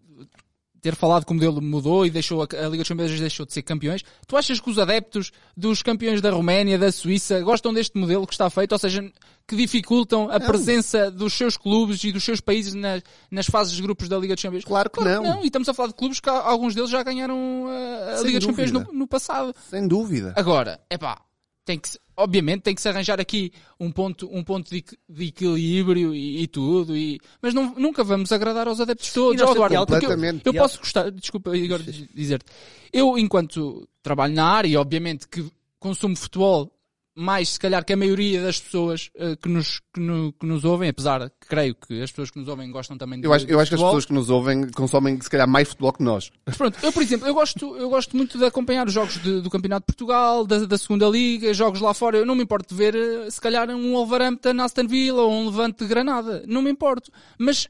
ter falado que o modelo mudou e deixou a, Liga dos Campeões deixou de ser campeões, tu achas que os adeptos dos campeões da Roménia, da Suíça, gostam deste modelo que está feito? Ou seja, que dificultam a presença dos seus clubes e dos seus países na- nas fases de grupos da Liga dos Campeões? Claro que não. E estamos a falar de clubes que alguns deles já ganharam a, a Sem Liga dos Campeões no, dúvida. no passado. Sem dúvida. Agora, é pá, tem que obviamente tem que se arranjar aqui um ponto, um ponto de, de equilíbrio e, e tudo, e, mas não- nunca vamos agradar aos adeptos todos. Ó, Eduardo, eu, eu posso gostar, desculpa Igor diz- dizer-te, eu enquanto trabalho na área obviamente que consumo futebol mais se calhar que a maioria das pessoas eh, que, nos, que, no- que nos ouvem, apesar que creio que as pessoas que nos ouvem gostam também de Eu acho, eu acho que as pessoas que nos ouvem consomem se calhar mais futebol que nós. Mas pronto, eu por exemplo, eu gosto, eu gosto muito de acompanhar os jogos de- do Campeonato de Portugal, da, da Segunda Liga, jogos lá fora. Eu não me importo de ver, eh, se calhar, um Wolverhampton Aston Villa ou um Levante de Granada. Não me importo. Mas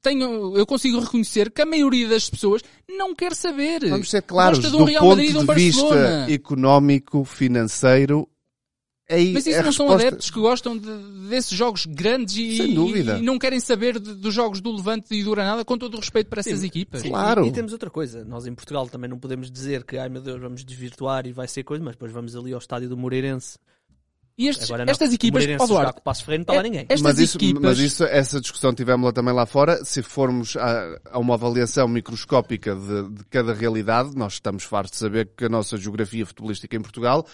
tenho, eu consigo reconhecer que a maioria das pessoas não quer saber. Vamos ser claros, Gosta de do Real ponto Madrid de um vista económico, financeiro, aí Mas isso a não são resposta- adeptos que gostam de- desses jogos grandes e, Sem dúvida. e não querem saber de- dos jogos do Levante e do Granada com todo o respeito para essas equipas. Sim, Claro. E, e temos outra coisa. Nós em Portugal também não podemos dizer que, ai meu Deus, vamos desvirtuar e vai ser coisa, mas depois vamos ali ao estádio do Moreirense. E estes- Agora estas equipas, ó, Duarte, com o Passo Ferreira não está lá é- ninguém. estas mas isso, equipas- mas isso, essa discussão tivemos lá também lá fora. Se formos a, a uma avaliação microscópica de, de cada realidade, nós estamos fartos de saber que a nossa geografia futebolística em Portugal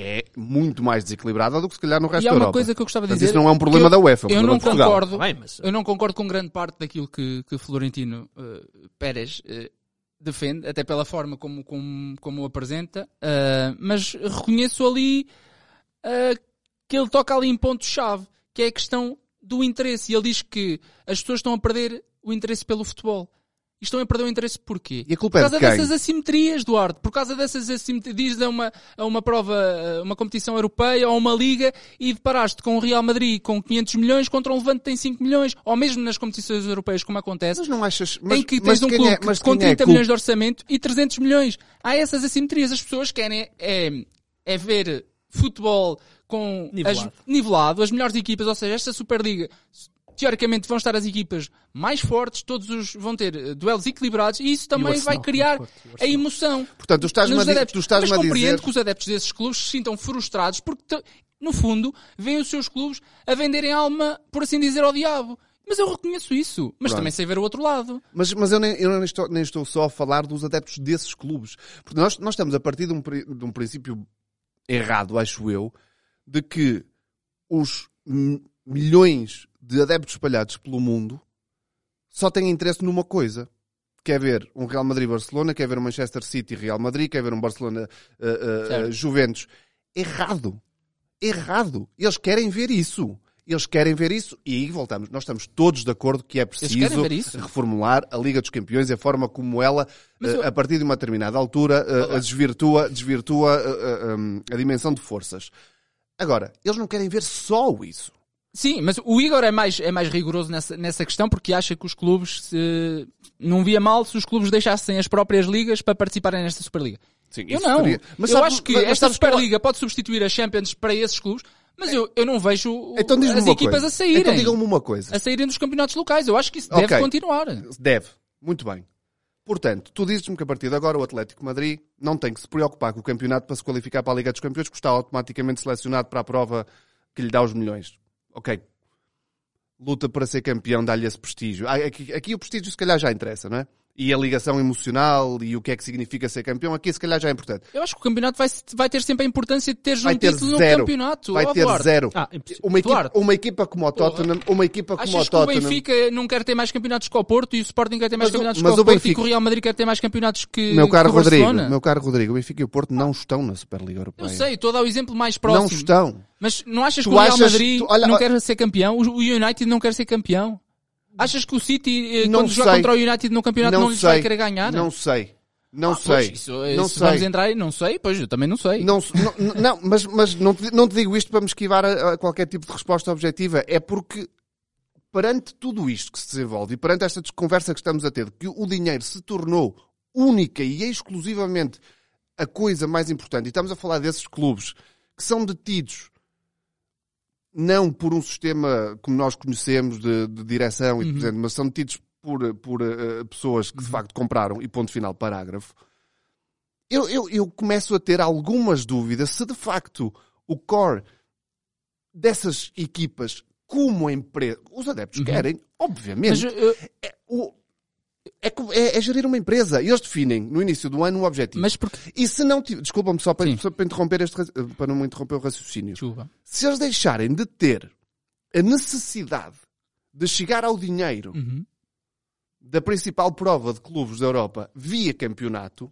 é muito mais desequilibrada do que se calhar no resto E há da uma Europa. coisa que eu gostava de Mas dizer. isso não é um problema eu- da UEFA, é um eu não concordo. Bem, mas- Eu não concordo com grande parte daquilo que, que Florentino eh, Pérez eh, defende, até pela forma como, como, como o apresenta, eh, mas reconheço ali que ele toca ali em ponto-chave, que é a questão do interesse. E ele diz que as pessoas estão a perder o interesse pelo futebol. E estão a perder o interesse porquê? E a culpa Por é causa de quem? dessas assimetrias, Duarte. Por causa dessas assimetrias. Diz a uma, a uma prova, a uma competição europeia ou uma liga e deparaste com o Real Madrid com 500 milhões contra um Levante que tem 5 milhões. Ou mesmo nas competições europeias, como acontece. Mas não achas... Mas, em que mas tens um quem clube é- mas com quem é 30 culpa? milhões de orçamento e 300 milhões. Há essas assimetrias. As pessoas querem é, é ver futebol com Nivelado. As, nivelado, as melhores equipas, ou seja, esta Superliga teoricamente vão estar as equipas mais fortes, todos os vão ter eh, duelos equilibrados e isso também Arsenal, vai criar e a emoção. Portanto, tu estás-me nos adeptos. tu estás-me Mas compreendo dizer... que os adeptos desses clubes se sintam frustrados porque, no fundo, veem os seus clubes a venderem alma, por assim dizer, ao diabo. Mas eu reconheço isso. Mas Pronto. também sei ver o outro lado. Mas, mas eu, nem, eu nem, estou, nem estou só a falar dos adeptos desses clubes. Porque nós, nós estamos a partir de um, de um princípio errado, acho eu, de que os milhões de adeptos espalhados pelo mundo só têm interesse numa coisa. Quer ver um Real Madrid-Barcelona, quer ver um Manchester City-Real Madrid, quer ver um Barcelona-Juventus. Certo. Juventus. Errado. Errado. Eles querem ver isso. Eles querem ver isso e aí voltamos. Nós estamos todos de acordo que é preciso reformular a Liga dos Campeões e a forma como ela, eh, eu- a partir de uma determinada altura, eh, desvirtua, desvirtua eh, eh, a dimensão de forças. Agora, eles não querem ver só isso. Sim, mas o Igor é mais, é mais rigoroso nessa, nessa questão porque acha que os clubes se, não via mal se os clubes deixassem as próprias ligas para participarem nesta Superliga. Sim, Eu não. seria- Mas eu sabe- acho que mas- mas esta que eu- Superliga pode substituir a Champions para esses clubes, mas eu, eu não vejo Então as equipas coisa. a saírem. Então digam-me uma coisa. A saírem dos campeonatos locais. Eu acho que isso Ok. deve continuar. Deve. Muito bem. Portanto, tu dizes-me que a partir de agora o Atlético Madrid não tem que se preocupar com o campeonato para se qualificar para a Liga dos Campeões, porque está automaticamente selecionado para a prova que lhe dá os milhões. Ok. Luta para ser campeão, dá-lhe esse prestígio. Ah, Aqui, aqui o prestígio se calhar já interessa, não é? E a ligação emocional e o que é que significa ser campeão, aqui se calhar já é importante. Eu acho que o campeonato vai, vai ter sempre a importância de teres Vai um ter título zero. no campeonato. Vai Ó, ter Duarte. zero. Ah. Uma equipa, uma equipa como o Tottenham, uma equipa como o Achas que o Tottenham. Benfica não quer ter mais campeonatos que o Porto e o Sporting quer ter mais Mas o- campeonatos mas que o o Porto e Benfica- que o Real Madrid quer ter mais campeonatos que, Meu caro que o Rodrigo, Barcelona? meu caro Rodrigo, o Benfica e o Porto não estão na Superliga Europeia. Eu sei, estou a dar o exemplo mais próximo. Não estão. Mas não achas Tu que o Real achas- Madrid tu- olha- não quer ser campeão? O o United não quer ser campeão? Achas que o City, eh, Não quando jogar sei. contra o United no campeonato, não, lhes vai querer ganhar? Não sei. Não Ah, sei. pois, isso, eh, não se sei. vamos entrar, não sei, pois eu também não sei. Não, não, não, mas, mas não, te, não te digo isto para me esquivar a, a qualquer tipo de resposta objetiva. É porque, perante tudo isto que se desenvolve e perante esta conversa que estamos a ter, que o dinheiro se tornou única e exclusivamente a coisa mais importante, e estamos a falar desses clubes que são detidos não por um sistema como nós conhecemos de, de direção, e de presidente, mas são detidos por, por eh, pessoas que de facto compraram e ponto final parágrafo. Eu, eu, eu começo a ter algumas dúvidas se de facto o core dessas equipas, como empresa, os adeptos querem, obviamente, Mas, eh, é, o- é é- é gerir uma empresa. E eles definem no início do ano um objetivo. mas porque... E se não tiver, desculpa-me só para, só para interromper este, raci- para não me interromper o raciocínio. Chuva. Se eles deixarem de ter a necessidade de chegar ao dinheiro Uhum. da principal prova de clubes da Europa via campeonato,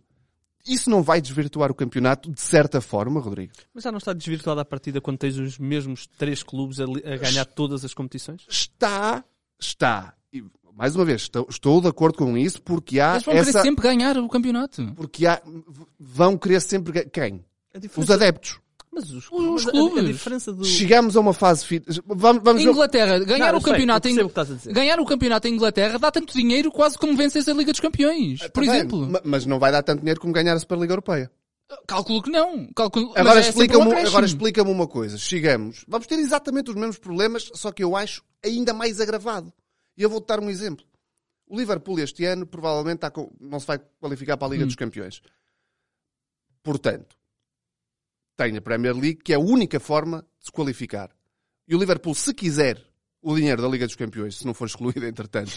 isso não vai desvirtuar o campeonato de certa forma, Rodrigo? Mas já não está desvirtuada a partida quando tens os mesmos três clubes a, a ganhar todas as competições? Está, está. Mais uma vez, estou, estou de acordo com isso porque há Eles vão essa... querer sempre ganhar o campeonato. Porque há, vão querer sempre... Quem? A Os adeptos. Mas os, Os mas a- clubes. A, diferença do... Chegamos a uma fase... fi- Vamos, vamos ver- Inglaterra, ganhar Não, o sei, campeonato em percebo o que estás a dizer. ganhar o campeonato em Inglaterra dá tanto dinheiro quase como vences a Liga dos Campeões, por Tá bem, exemplo. ma- Mas não vai dar tanto dinheiro como ganhar a Superliga Europeia. Calculo que não. Calculo, Agora é um explica-me agora explica-me uma coisa. Chegamos, vamos ter exatamente os mesmos problemas, só que eu acho ainda mais agravado. E eu vou-te dar um exemplo. O Liverpool este ano provavelmente não se vai qualificar para a Liga Hum. dos Campeões. Portanto, tem a Premier League, que é a única forma de se qualificar. E o Liverpool, se quiser o dinheiro da Liga dos Campeões, se não for excluído entretanto,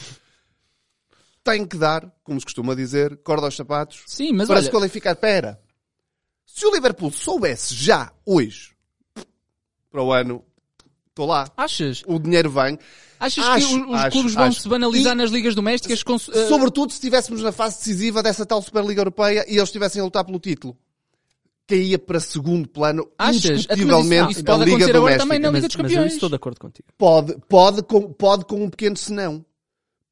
tem que dar, como se costuma dizer, corda aos sapatos Sim, para olha, se qualificar. Pera, se o Liverpool soubesse já hoje para o ano, estou lá, achas? o dinheiro vem. Achas Acho, que os, os acho, clubes vão acho. se banalizar E- nas ligas domésticas? Com, eh, Sobretudo se estivéssemos na fase decisiva dessa tal Superliga Europeia e eles estivessem a lutar pelo título. Caía para segundo plano, Achas? indiscutivelmente, Isso pode a Liga acontecer agora Doméstica. também na Liga Mas, dos mas eu Campeões. estou de acordo contigo. Pode, pode, com, pode com um pequeno senão.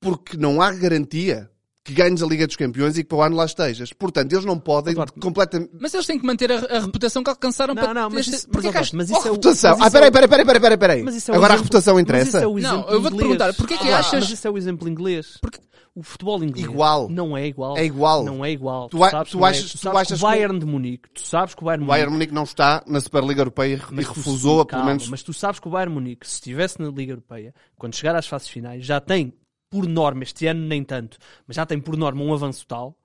Porque não há garantia que ganhes a Liga dos Campeões e que para o ano lá estejas. Portanto, eles não podem Eduardo, completamente... Mas eles têm que manter a, a reputação que alcançaram Não, para não, mas este- mas, mas Oh, isso é o... reputação. mas Ah, isso é peraí, o- peraí, peraí, peraí, peraí, peraí. Mas isso é Agora a reputação Mas interessa. isso é o Não, exemplo eu vou-te perguntar, porquê que Ah, achas- Mas isso é o exemplo inglês. Porque o futebol inglês Igual. não é igual. É igual. Não é igual. Tu sabes tu não é. achas- Tu tu sabes achas que o Bayern de Munique, tu sabes que o Bayern O Munique Bayern Munique não está na Superliga Europeia e Mas tu- refusou a pelo menos... Mas tu sabes que o Bayern Munique, se estivesse na Liga Europeia, quando chegar às fases finais, já tem, por norma, este ano nem tanto, mas já tem por norma um avanço tal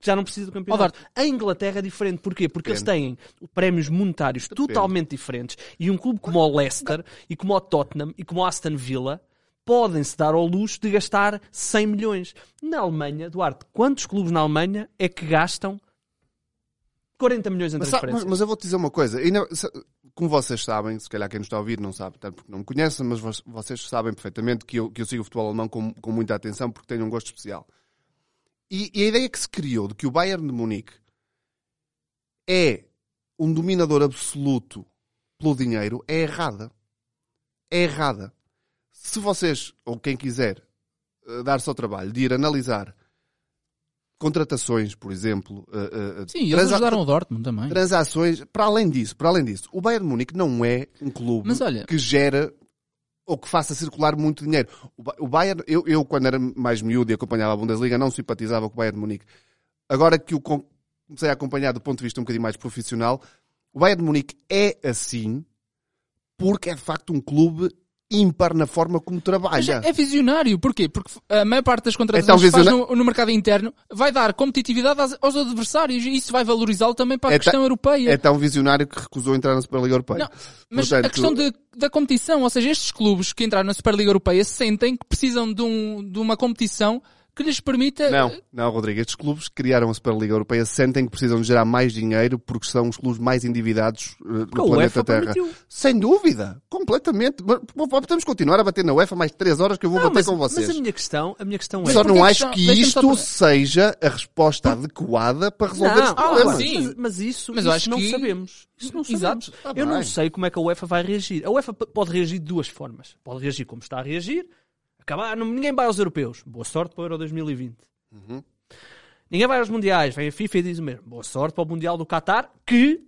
que já não precisa do campeonato. A Inglaterra é diferente. Porquê? Porque eles têm prémios monetários totalmente diferentes e um clube como o Leicester e como o Tottenham e como o Aston Villa podem-se dar ao luxo de gastar 100 milhões. Na Alemanha, Duarte, quantos clubes na Alemanha é que gastam 40 milhões em Mas, transferências? mas- mas eu vou-te dizer uma coisa. Como vocês sabem, se calhar quem nos está a ouvir não sabe, tanto porque não me conhecem, mas vo- vocês sabem perfeitamente que eu, que eu sigo o futebol alemão com, com muita atenção porque tenho um gosto especial. E, e a ideia que se criou de que o Bayern de Munique é um dominador absoluto pelo dinheiro é errada. é errada. Se vocês, ou quem quiser, eh, dar-se ao trabalho de ir analisar contratações, por exemplo, eh, eh, Sim, eles ajudaram o Dortmund também. transações, para além disso, para além disso, o Bayern de Munique não é um clube Mas olha- que gera ou que faça circular muito dinheiro. O Ba- O Bayern, eu, eu quando era mais miúdo e acompanhava a Bundesliga, não simpatizava com o Bayern de Munique. Agora que o com- comecei a acompanhar do ponto de vista um bocadinho mais profissional, o Bayern de Munique é assim porque é de facto um clube ímpar na forma como Mas trabalha. é, é visionário. Porquê? Porque a maior parte das É contratações que faz no, no mercado interno vai dar competitividade aos, aos adversários e isso vai valorizá-lo também para a É questão europeia. É tão visionário que recusou entrar na Superliga Europeia. Não, mas a Portanto, questão de- da competição, ou seja, estes clubes que entraram na Superliga Europeia sentem que precisam de, um- de uma competição que lhes permita. Não, não, Rodrigo. Estes clubes que criaram a Superliga Europeia sentem que precisam de gerar mais dinheiro porque são os clubes mais endividados uh, no a planeta UEFA Terra. permitiu. Sem dúvida. Completamente. Mas, Podemos continuar a bater na UEFA mais três horas que eu vou Não, bater mas, com mas vocês. a minha questão, a minha questão é... Só não acho que isto seja a resposta adequada para resolver os Não, problemas. sim. mas, mas isso, Mas isso acho não que- sabemos. Isso não Exato. sabemos. Ah, eu não sei como é que a UEFA vai reagir. A UEFA pode reagir de duas formas. Pode reagir como está a reagir. Acabar, não- ninguém vai aos europeus. Boa sorte para o Euro 2020. Uhum. Ninguém vai aos mundiais. Vem a FIFA e diz o mesmo. Boa sorte para o Mundial do Qatar, que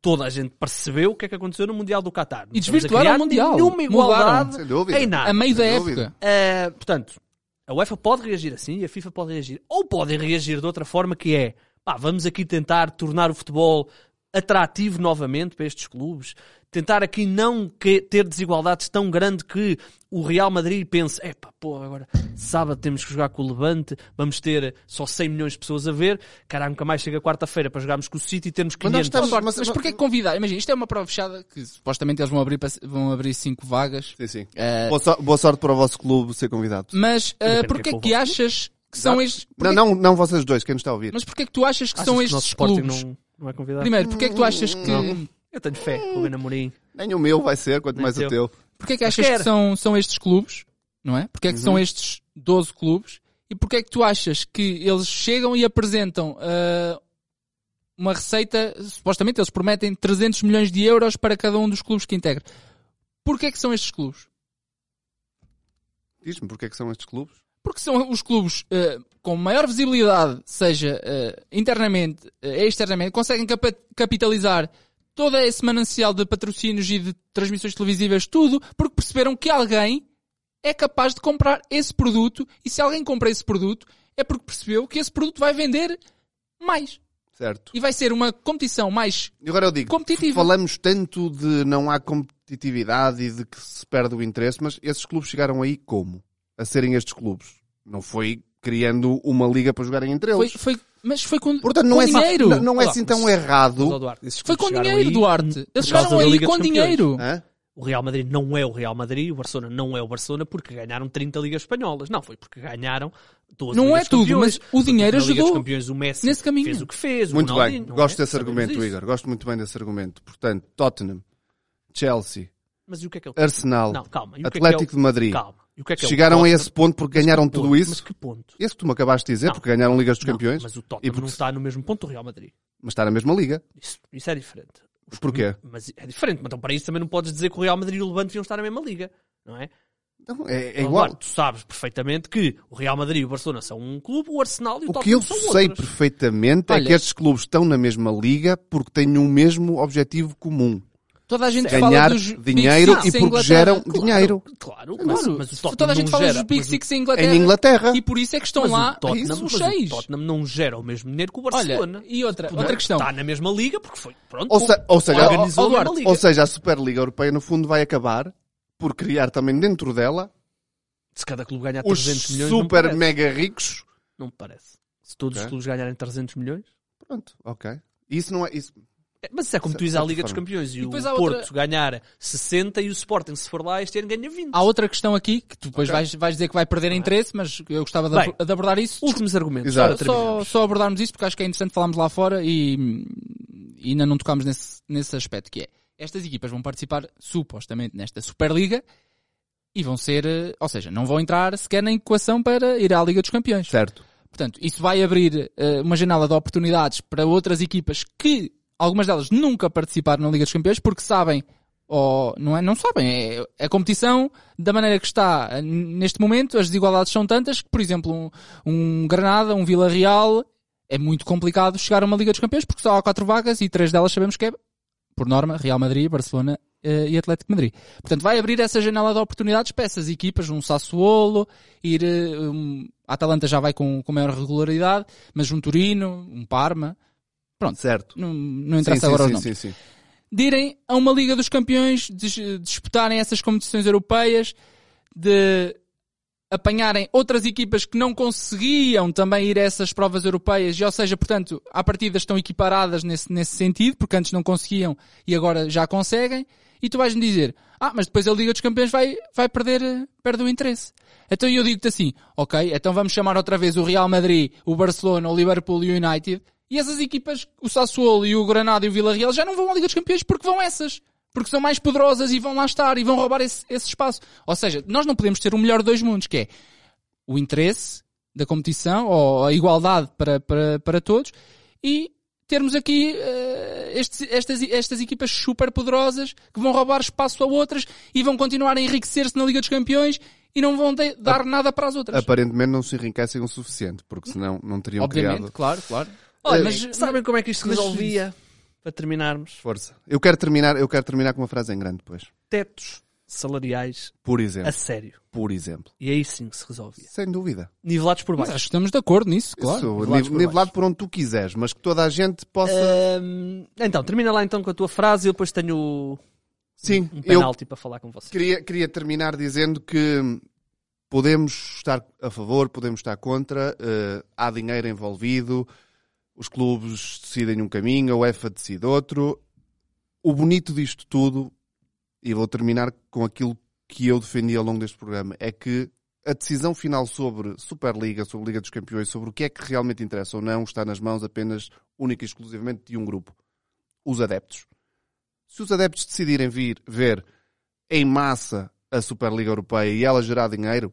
toda a gente percebeu o que é que aconteceu no Mundial do Qatar. Não E desvirtuaram o Mundial. Nenhuma igualdade dúvida. em nada. a meio da época. Uh, portanto, a UEFA pode reagir assim e a FIFA pode reagir. Ou podem reagir de outra forma que é, pá, vamos aqui tentar tornar o futebol atrativo novamente para estes clubes. Tentar aqui não que- ter desigualdades tão grande que o Real Madrid pense, epá, pô, agora sábado temos que jogar com o Levante, vamos ter só 100 milhões de pessoas a ver, caralho, nunca mais chega quarta-feira para jogarmos com o City e termos Mas nós 500. estamos- Concordo, mas- mas, porquê que convidar? Imagina, isto é uma prova fechada que supostamente eles vão abrir, para- vão abrir cinco vagas. Sim, sim. Eh, Boa, so- boa sorte para o vosso clube ser convidado. Mas uh, porquê é que que achas que são estes. Não, porquê- não, não vocês dois, quem nos está a ouvir. Mas porquê que tu achas que Achas são que estes Sporting clubes? Não, não é convidado? Primeiro, porquê é que tu achas que. Eu tenho fé, Ruben Amorim. Nem o meu vai ser, quanto Nem mais o teu. Porquê é que achas que são, são estes clubes? Não é? Porquê é que Uhum. são estes 12 clubes? E porquê é que tu achas que eles chegam e apresentam ah, uma receita, supostamente eles prometem 300 milhões de euros para cada um dos clubes que integra. Porquê é que são estes clubes? Diz-me porque é que são estes clubes. Porque são os clubes eh, com maior visibilidade, seja eh, internamente, eh, externamente, conseguem capa- capitalizar todo esse manancial de patrocínios e de transmissões televisivas, tudo, porque perceberam que alguém é capaz de comprar esse produto e se alguém compra esse produto é porque percebeu que esse produto vai vender mais. Certo. E vai ser uma competição mais E agora eu digo, Competitiva. falamos tanto de não há competitividade e de que se perde o interesse, mas esses clubes chegaram aí como? A serem estes clubes. Não foi criando uma liga para jogarem entre foi, eles. foi, mas foi com, Portanto, não com é, assim- dinheiro. não, não é Olá, assim tão mas- errado. Foi com dinheiro, aí Duarte. por Eles causa chegaram da aí com Campeões. dinheiro. Hã? O Real Madrid não é o Real Madrid, o Barcelona não é o Barcelona porque ganharam 30 Ligas Espanholas. Não, foi porque ganharam 12 Não Ligas é tudo, Campeões. mas o Foi porque dinheiro na Liga dos ajudou Campeões o Messi nesse caminho. fez o que fez. Muito bem. não Gosto é? desse Sabemos argumento, disso. Igor. Gosto muito bem desse argumento. Portanto, Tottenham, Chelsea, Mas e o que é que ele Arsenal, Não, calma. E o que é que Atlético o- de Madrid. Calma. E o que é que é o Chegaram a Tottenham? esse ponto porque ganharam que tudo isso. Mas que ponto? Esse que tu me acabaste de dizer, Não. porque ganharam Ligas dos Não, Campeões. mas o E Tottenham porque- não está no mesmo ponto do Real Madrid. Mas está na mesma liga. Isso, isso é diferente. Os- Porquê? Mas é diferente. Então para isso também não podes dizer que o Real Madrid e o Levante deviam estar na mesma liga. Não é? Então, é, é igual. Tu sabes perfeitamente que o Real Madrid e o Barcelona são um clube, o Arsenal e o, O que Tottenham eu são sei outros. perfeitamente é Olha- que estes clubes estão na mesma liga porque têm o mesmo objetivo comum. Toda a gente Ganhar fala dos Big dinheiro Six e em porque Inglaterra. geram Claro. dinheiro Claro, Claro. mas, mas o Tottenham Toda a gente fala gera, dos Big Six em Inglaterra. Em Inglaterra. E por isso é que estão mas lá o Tottenham, os mas o seis. Tottenham não gera o mesmo dinheiro que o Olha, Barcelona. e outra, outra questão. Está na mesma liga porque foi. Pronto, Ou, se- ou seja, organizou ó, a mesma Duarte, liga. ou seja, a Superliga Europeia no fundo vai acabar por criar também dentro dela Se cada clube ganhar os 300 milhões, não me super mega ricos. Não me parece. Se todos Ok. os clubes ganharem 300 milhões. Pronto, ok. Isso não é isso. É, Mas isso é como tu De dizes à Liga dos. Campeões e, E o Porto outra- ganhar 60 e o Sporting, se for lá, este ano ganha 20. Há outra questão aqui, que tu depois vais, vais dizer que vai perder interesse, mas eu gostava de, Bem, ab- de abordar isso. Últimos argumentos. Exato. Só, só abordarmos isso porque acho que é interessante falarmos lá fora e, e ainda não tocámos nesse, nesse aspecto que é. Estas equipas vão participar supostamente nesta Superliga e vão ser, eh, ou seja, não vão entrar sequer na equação para ir à Liga dos Campeões. Certo. Portanto, isso vai abrir eh, uma janela de oportunidades para outras equipas que, algumas delas nunca participaram na Liga dos Campeões porque sabem ou não é, não sabem, é a competição da maneira que está eh, neste momento, as desigualdades são tantas que, por exemplo, um, um Granada, um Vila Real, é muito complicado chegar a uma Liga dos Campeões porque só há quatro vagas e três delas sabemos que é, por norma, Real Madrid, Barcelona eh, e Atlético Madrid. Portanto, vai abrir essa janela de oportunidades para essas equipas, um Sassuolo, ir, eh, um, a Atalanta já vai com, com maior regularidade, mas um Turino, um Parma, pronto, Certo. não, não Sim, interessa sim, agora os sim, nomes sim, sim. de irem a uma Liga dos Campeões, de disputarem essas competições europeias, de apanharem outras equipas que não conseguiam também ir a essas provas europeias, e ou seja, portanto, à partida estão equiparadas nesse, nesse sentido, porque antes não conseguiam e agora já conseguem, e tu vais-me dizer, ah, mas depois a Liga dos Campeões vai, vai perder, perde o interesse. Então eu digo-te assim, ok, então vamos chamar outra vez o Real Madrid, o Barcelona, o Liverpool e o United, e essas equipas, o Sassuolo e o Granada e o Vila Real já não vão à Liga dos Campeões porque vão essas. Porque são mais poderosas e vão lá estar e vão roubar esse, esse espaço. Ou seja, nós não podemos ter o melhor de dois mundos, que é o interesse da competição ou a igualdade para, para, para todos e termos aqui eh, estes- estas, estas equipas super poderosas que vão roubar espaço a outras e vão continuar a enriquecer-se na Liga dos Campeões e não vão de- dar nada para as outras. Aparentemente não se enriquecem o suficiente, porque senão não teriam Obviamente, criado claro, claro. Olha, Mas- mas sabem como é que isto se mas- resolvia? Para terminarmos. força. Eu quero terminar, eu quero terminar com uma frase em grande depois. Tetos salariais Por a exemplo. sério. Por exemplo. E aí sim que se resolvia. Sem dúvida. Nivelados por Mas baixo. acho que estamos de acordo nisso, claro. Isso, nivelados niv- por nivelado por onde tu quiseres, mas que toda a gente possa. Então, termina lá então com a tua frase e eu depois tenho Sim, um penalti para falar com vocês. queria, queria terminar dizendo que podemos estar a favor, podemos estar contra, eh, há dinheiro envolvido, os clubes decidem um caminho, a UEFA decide outro. O bonito disto tudo, e vou terminar com aquilo que eu defendi ao longo deste programa, é que a decisão final sobre Superliga, sobre Liga dos Campeões, sobre o que é que realmente interessa ou não, está nas mãos apenas, única e exclusivamente de um grupo. Os adeptos. Se os adeptos decidirem vir ver em massa a Superliga Europeia e ela gerar dinheiro,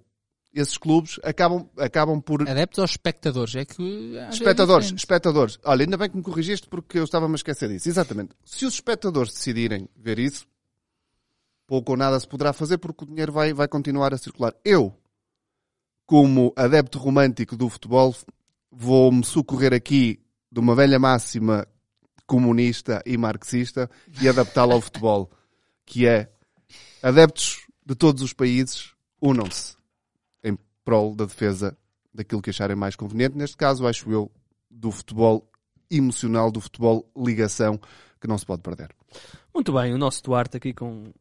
esses clubes acabam, acabam por. Adeptos aos espectadores, é que... é Espectadores, diferente. espectadores. Olha, ainda bem que me corrigiste porque eu estava-me a esquecer disso. Exatamente. Se os espectadores decidirem ver isso, pouco ou nada se poderá fazer porque o dinheiro vai, vai continuar a circular. Eu, como adepto romântico do futebol, vou-me socorrer aqui de uma velha máxima comunista e marxista e adaptá-la ao futebol, que é adeptos de todos os países unam-se prol da defesa daquilo que acharem mais conveniente. Neste caso, acho eu, do futebol emocional, do futebol ligação, que não se pode perder. Muito bem, o nosso Duarte aqui com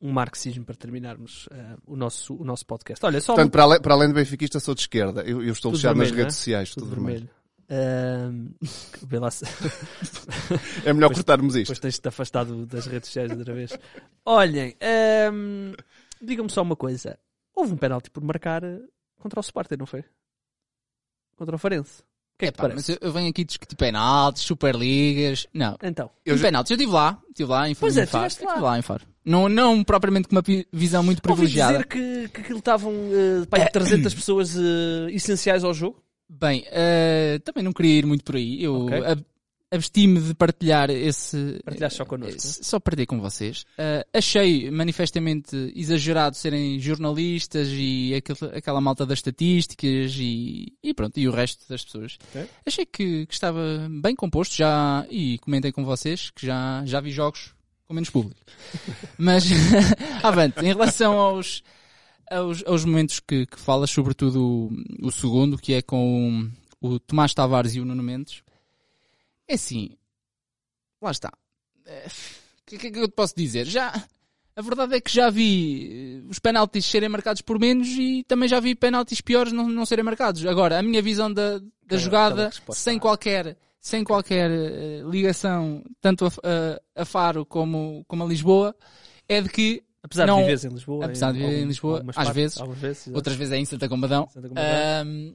um marxismo para terminarmos eh, o, nosso, o nosso podcast. Olha, só Portanto, para além, para além de benfiquista, sou de esquerda. Eu, eu estou Tudo lixado nas vermelho, redes é? sociais, tudo tudo, vermelho. vermelho. Se- É melhor cortarmos isto. Depois tens-te afastado das redes sociais outra vez. Olhem, ahm, digam-me só uma coisa. Houve um penalti por marcar eh, contra o Sparta, não foi? Contra o Farense. O que é que Epá, mas eu, eu venho aqui discutir penaltis, superligas. Não. Então, Eu já- penaltis, eu estive lá. Estive lá em, Pois é, estiveste lá. Estive lá em Faro. Não, não propriamente com uma visão muito ouvi privilegiada. dizer que, que aquilo estavam eh, pá, 300 pessoas eh, essenciais ao jogo. Bem, eh, também não queria ir muito por aí. Eu Ok. Ab- absti-me de partilhar esse. Partilhaste só connosco, eh, Só partilhei com vocês. Eh, achei manifestamente exagerado serem jornalistas e aquele- aquela malta das estatísticas e, e pronto, e o resto das pessoas. Ok. Achei que, que estava bem composto já e comentei com vocês que já, já vi jogos com menos público. Mas, avante, em relação aos, aos, aos momentos que, que falas, sobretudo o, o segundo, que é com o Tomás Tavares e o Nuno Mendes, é assim, lá está. Eh, O que, que é que eu te posso dizer? Já, a verdade é que já vi eh, os penaltis serem marcados por menos e também já vi penaltis piores não, não serem marcados. Agora, a minha visão da, da jogada, resposta. sem qualquer, sem qualquer eh, ligação, tanto a, a- a Faro como, como a Lisboa, é de que Apesar Não- de viveres em Lisboa. apesar de viver em Lisboa, algumas às partes- vezes, vezes outras vezes é em Santa Combadão, Santa Combadão. Ahm,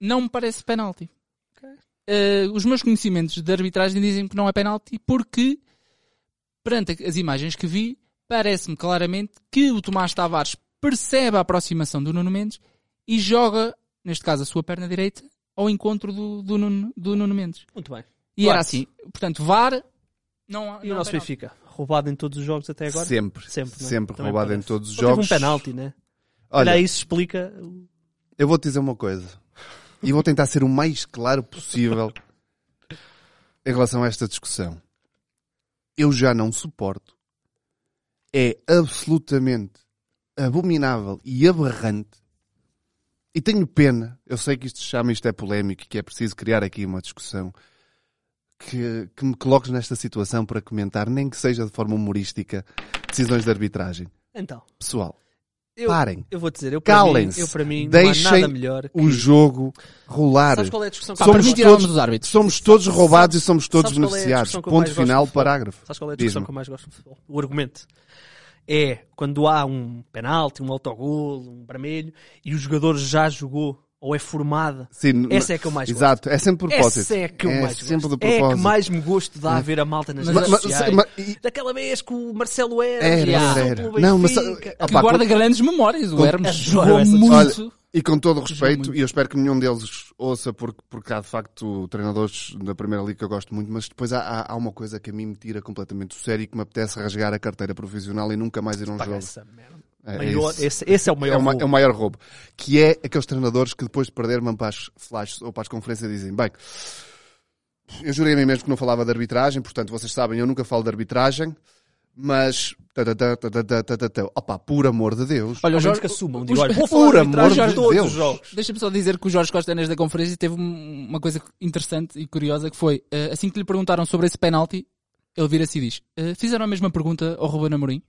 não me parece penalti. Ah, os meus conhecimentos de arbitragem dizem que não é penalti porque, perante as imagens que vi, parece-me claramente que o Tomás Tavares percebe a aproximação do Nuno Mendes e joga, neste caso, a sua perna direita ao encontro do, do, Nuno, do Nuno Mendes. Muito bem. E era assim. Portanto, VAR não há. E não o nosso penalti. Benfica? roubado em todos os jogos até agora? Sempre. Sempre, não é? Sempre roubado em parece. todos os Só teve jogos. um penalti, né? Olha, Olha, isso explica. eu vou-te dizer uma coisa. E vou tentar ser o mais claro possível em relação a esta discussão. Eu já não suporto. É absolutamente abominável e aberrante. E tenho pena, eu sei que isto se chama, isto é polémico, que é preciso criar aqui uma discussão, que, que me coloques nesta situação para comentar, nem que seja de forma humorística, decisões de arbitragem. Então, Pessoal, eu, Parem. eu vou dizer, eu para mim, calem-se, eu para mim não deixem há nada melhor que... o jogo rolar. Sabes qual é a discussão que Somos mais permitir gosto? alguns dos árbitros. Somos todos roubados e somos todos sabes é beneficiados. eu Ponto final, parágrafo. Sabes qual é a discussão que eu mais gosto de futebol? O argumento. É quando há um penalti, um autogol, um vermelho, e o jogador já jogou, ou é formada. Sim, Essa é que eu mais gosto. Exato, é sempre propósito. Essa é que eu mais sempre gosto. É que mais me gosto de a ver a malta nas Mas- redes mas- sociais. mas- e- Daquela vez que o Marcelo era, Era, era, era. Não, mas- Que guarda com- grandes memórias. O com- Hermes jogou muito. Olha, E com todo o respeito, e eu espero que nenhum deles ouça, porque, porque há de facto treinadores da Primeira Liga que eu gosto muito, mas depois há, há- há uma coisa que a mim me tira completamente do sério e que me apetece rasgar a carteira profissional e nunca mais ir a um jogo. Merda. É, Maior- isso. esse, esse é o maior É, o roubo. é o maior roubo. Que é aqueles treinadores que depois de perder vão para as flashes ou para as conferências dizem, bem, eu jurei a mim mesmo que não falava de arbitragem, portanto vocês sabem, eu nunca falo de arbitragem, mas... Opa, por amor de Deus. Olha, o Ao menos Jorge, que assumam. os- Digo, olha, vou por amor de Deus. os jogos. Deixa-me só dizer que o Jorge Costa, nesta conferência, teve um- uma coisa interessante e curiosa que foi, eh, assim que lhe perguntaram sobre esse penalti, ele vira-se e diz, eh, fizeram a mesma pergunta ao Ruben Amorim?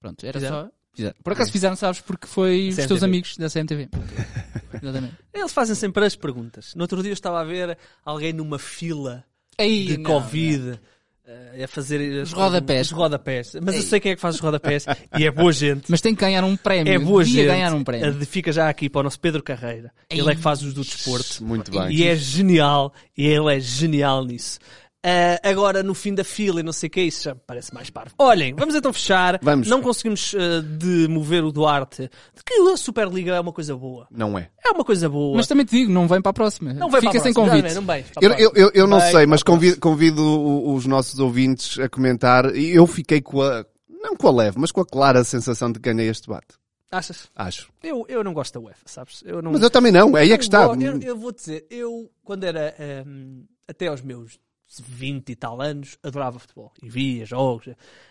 Pronto, era só... Fizeram. Por acaso fizeram, sabes, porque foi os teus CMTV. amigos da CMTV. Exatamente. Eles fazem sempre as perguntas. No outro dia eu estava a ver alguém numa fila Ei, de não, Covid eh, a fazer Os rodapés. Os rodapés. Mas eu sei quem é que faz os rodapés e é boa gente. Mas tem que ganhar um prémio. É boa gente. ganhar um prémio. Eh, Fica já aqui para o nosso Pedro Carreira. Ele é que faz os do desporto. Muito bem. E é genial. E ele é genial nisso. Ah, agora, no fim da fila e não sei o que, isso já me parece mais parvo. Olhem, vamos então fechar. Vamos. Não conseguimos ah, demover o Duarte de que a Superliga é uma coisa boa. Não é. É uma coisa boa. Mas também te digo, não vem para a próxima. não vai Fica para a sem próxima. convite. Não, não, a Eu, eu, eu, eu não Vai sei, mas convido, convido os nossos ouvintes a comentar. E eu fiquei com a, não com a leve, mas com a clara sensação de que ganhei este debate. Achas? Acho. Eu, eu não gosto da UEFA, sabes? Eu não... Mas eu também não, aí é que está. Eu, eu, vou dizer, eu, quando era hum, até aos meus 20 e tal anos, adorava futebol e via jogos.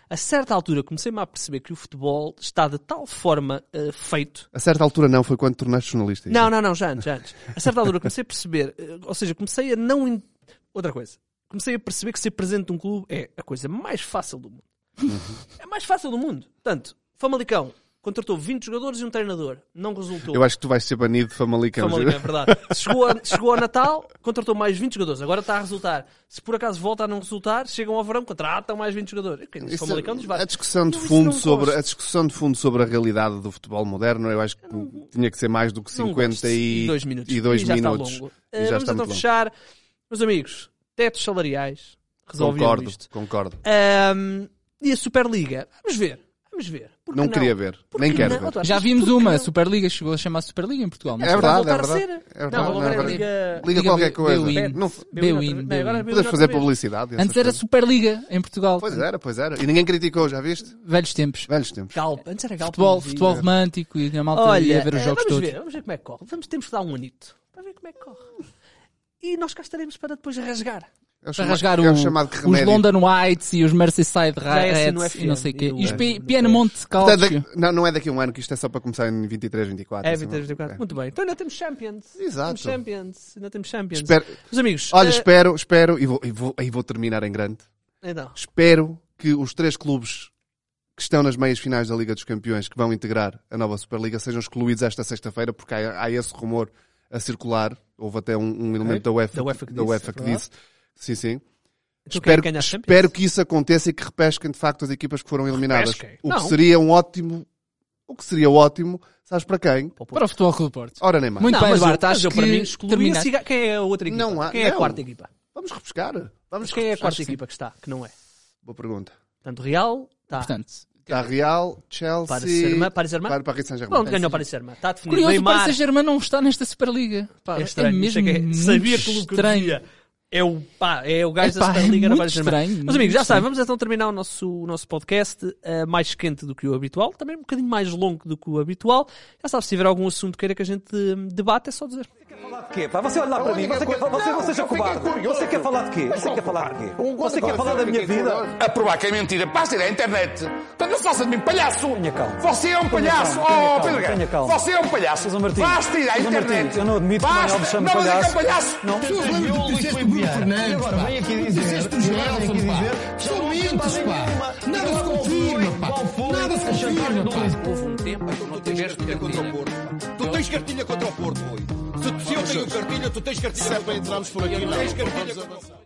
A certa altura comecei-me a perceber que o futebol está de tal forma eh, feito. A certa altura não, foi quando tornaste jornalista. Não, não, não, já antes, já antes. A certa altura comecei a perceber, eh, ou seja, comecei a não. in- Outra coisa. Comecei a perceber que ser presente num clube é a coisa mais fácil do mundo. É a mais fácil do mundo. Portanto, Famalicão contratou 20 jogadores e um treinador. Não resultou. Eu acho que tu vais ser banido de Famalicão. Famalicão, é verdade. Chegou, a- chegou ao Natal, contratou mais 20 jogadores. Agora está a resultar. Se por acaso volta a não resultar, chegam ao verão, contratam mais 20 jogadores. Isso- Famalicão diz, vai. a discussão de fundo não sobre gosto. a discussão de fundo sobre a realidade do futebol moderno, eu acho que tinha que ser mais do que Não 50 gosto. e, dois minutos. e dois já minutos. Está longo. E Eh, já vamos está então longo. fechar. Meus amigos, tetos salariais. Resolviam Concordo, isto. concordo. Ahm, e a Superliga? Vamos ver. Vamos ver. Que Não queria ver, Por nem que quero não? ver. Já vimos uma, não? a Superliga chegou a chamar Superliga em Portugal. Mas É verdade, voltar é a verdade. ser. É verdade, Não, é agora é verdade. Liga... Liga qualquer coisa. Não, é podes fazer publicidade. Antes era. Superliga em Portugal. Pois era, pois era. E ninguém criticou, já viste? Velhos tempos. Velhos tempos. Galp. Antes era Galp. Futebol, futebol romântico e a malta Olha, ia ver os eh, jogos vamos todos. ver, vamos ver como é que corre. Vamos, temos que dar um anito para ver como é que corre. E nós cá estaremos para depois rasgar. É o Para rasgar é o o- chamado que os. London Whites e os Merseyside Já é assim Reds e não sei o quê. e os no- Pi- no Piamonte Portanto, Calcio. não, não é daqui a um ano, que isto é só para começar em 23, 24. É, assim, 23, 24. é. Muito bem. Então ainda temos Champions. Exato. Temos Champions. Ainda temos Champions. Espero- Meus amigos. Olha, eh, espero, espero, e vou, e, vou, e vou terminar em grande. Então, Espero que os três clubes que estão nas meias finais da Liga dos Campeões, que vão integrar a nova Superliga, sejam excluídos esta sexta-feira, porque há, há esse rumor a circular. Houve até um, um elemento da UEFA, Da UEFA que da disse, UEFA é que disse. Sim, sim. então espero, quem ganha a Champions? espero que isso aconteça e que repesquem de facto as equipas que foram eliminadas. Repesquem? O Não. que seria um ótimo. O que seria ótimo, sabes para quem? Para o Futebol Clube do Porto. Ora nem mais. Muito Não, bem, mas mas acho eu, para que mim terminaste. Ciga- Quem é a outra equipa? Não há- quem é a não. quarta equipa? Vamos repescar. Vamos quem é a quarta que sim. equipa que está? Que não é. Boa pergunta. Portanto, Real está. Portanto, Está Real, Chelsea. Paris Saint-Germain. Paris Saint-Germain. Para Paris Saint-Germain. Pronto, ganhou o Paris Saint-Germain. Está definido. curioso, o Neymar. Paris Saint-Germain não está nesta Superliga. Pá, É estranho. é é mesmo que é- Sabia que o que estranho. É o, pá, é o gajo da Epá, é Superliga na muito estranho, Mas amigos, já sabem, estranho. vamos então terminar o nosso, o nosso podcast eh, mais quente do que o habitual, também um bocadinho mais longo do que o habitual. Já sabe, se tiver algum assunto queira que a gente hum, debate, é só dizer. Falar de quê? pá? Você olha lá para mim, você, quer, você não seja cobarde. Você quer falar de quê? Você quer falar de quê? Você quer falar da minha vida? A provar que é mentira, basta ir à internet. Então não se faça de mim palhaço. Tenha calma. Você é um palhaço. Oh, Pedro Guerra. Você é um palhaço. Basta ir à internet. Eu não admito que o Manuel me Basta. chame Não, mas é que é um palhaço. palhaço. Não. Tu lembra que disseste Bruno Fernandes, pá. vem aqui dizer, Disseste o vem Gelson, aqui pá. dizer, São mentes, pá. Nada se confirma, pá. Nada se confirma, pá. Houve um tempo em que não tiveste contra o Porto. Tu tens cartilha contra o Porto, Rui. Se, se eu tenho cartilha, tu tens cartilha. Se é para entrarmos por aqui, não. Tens cartilha contra o Porto.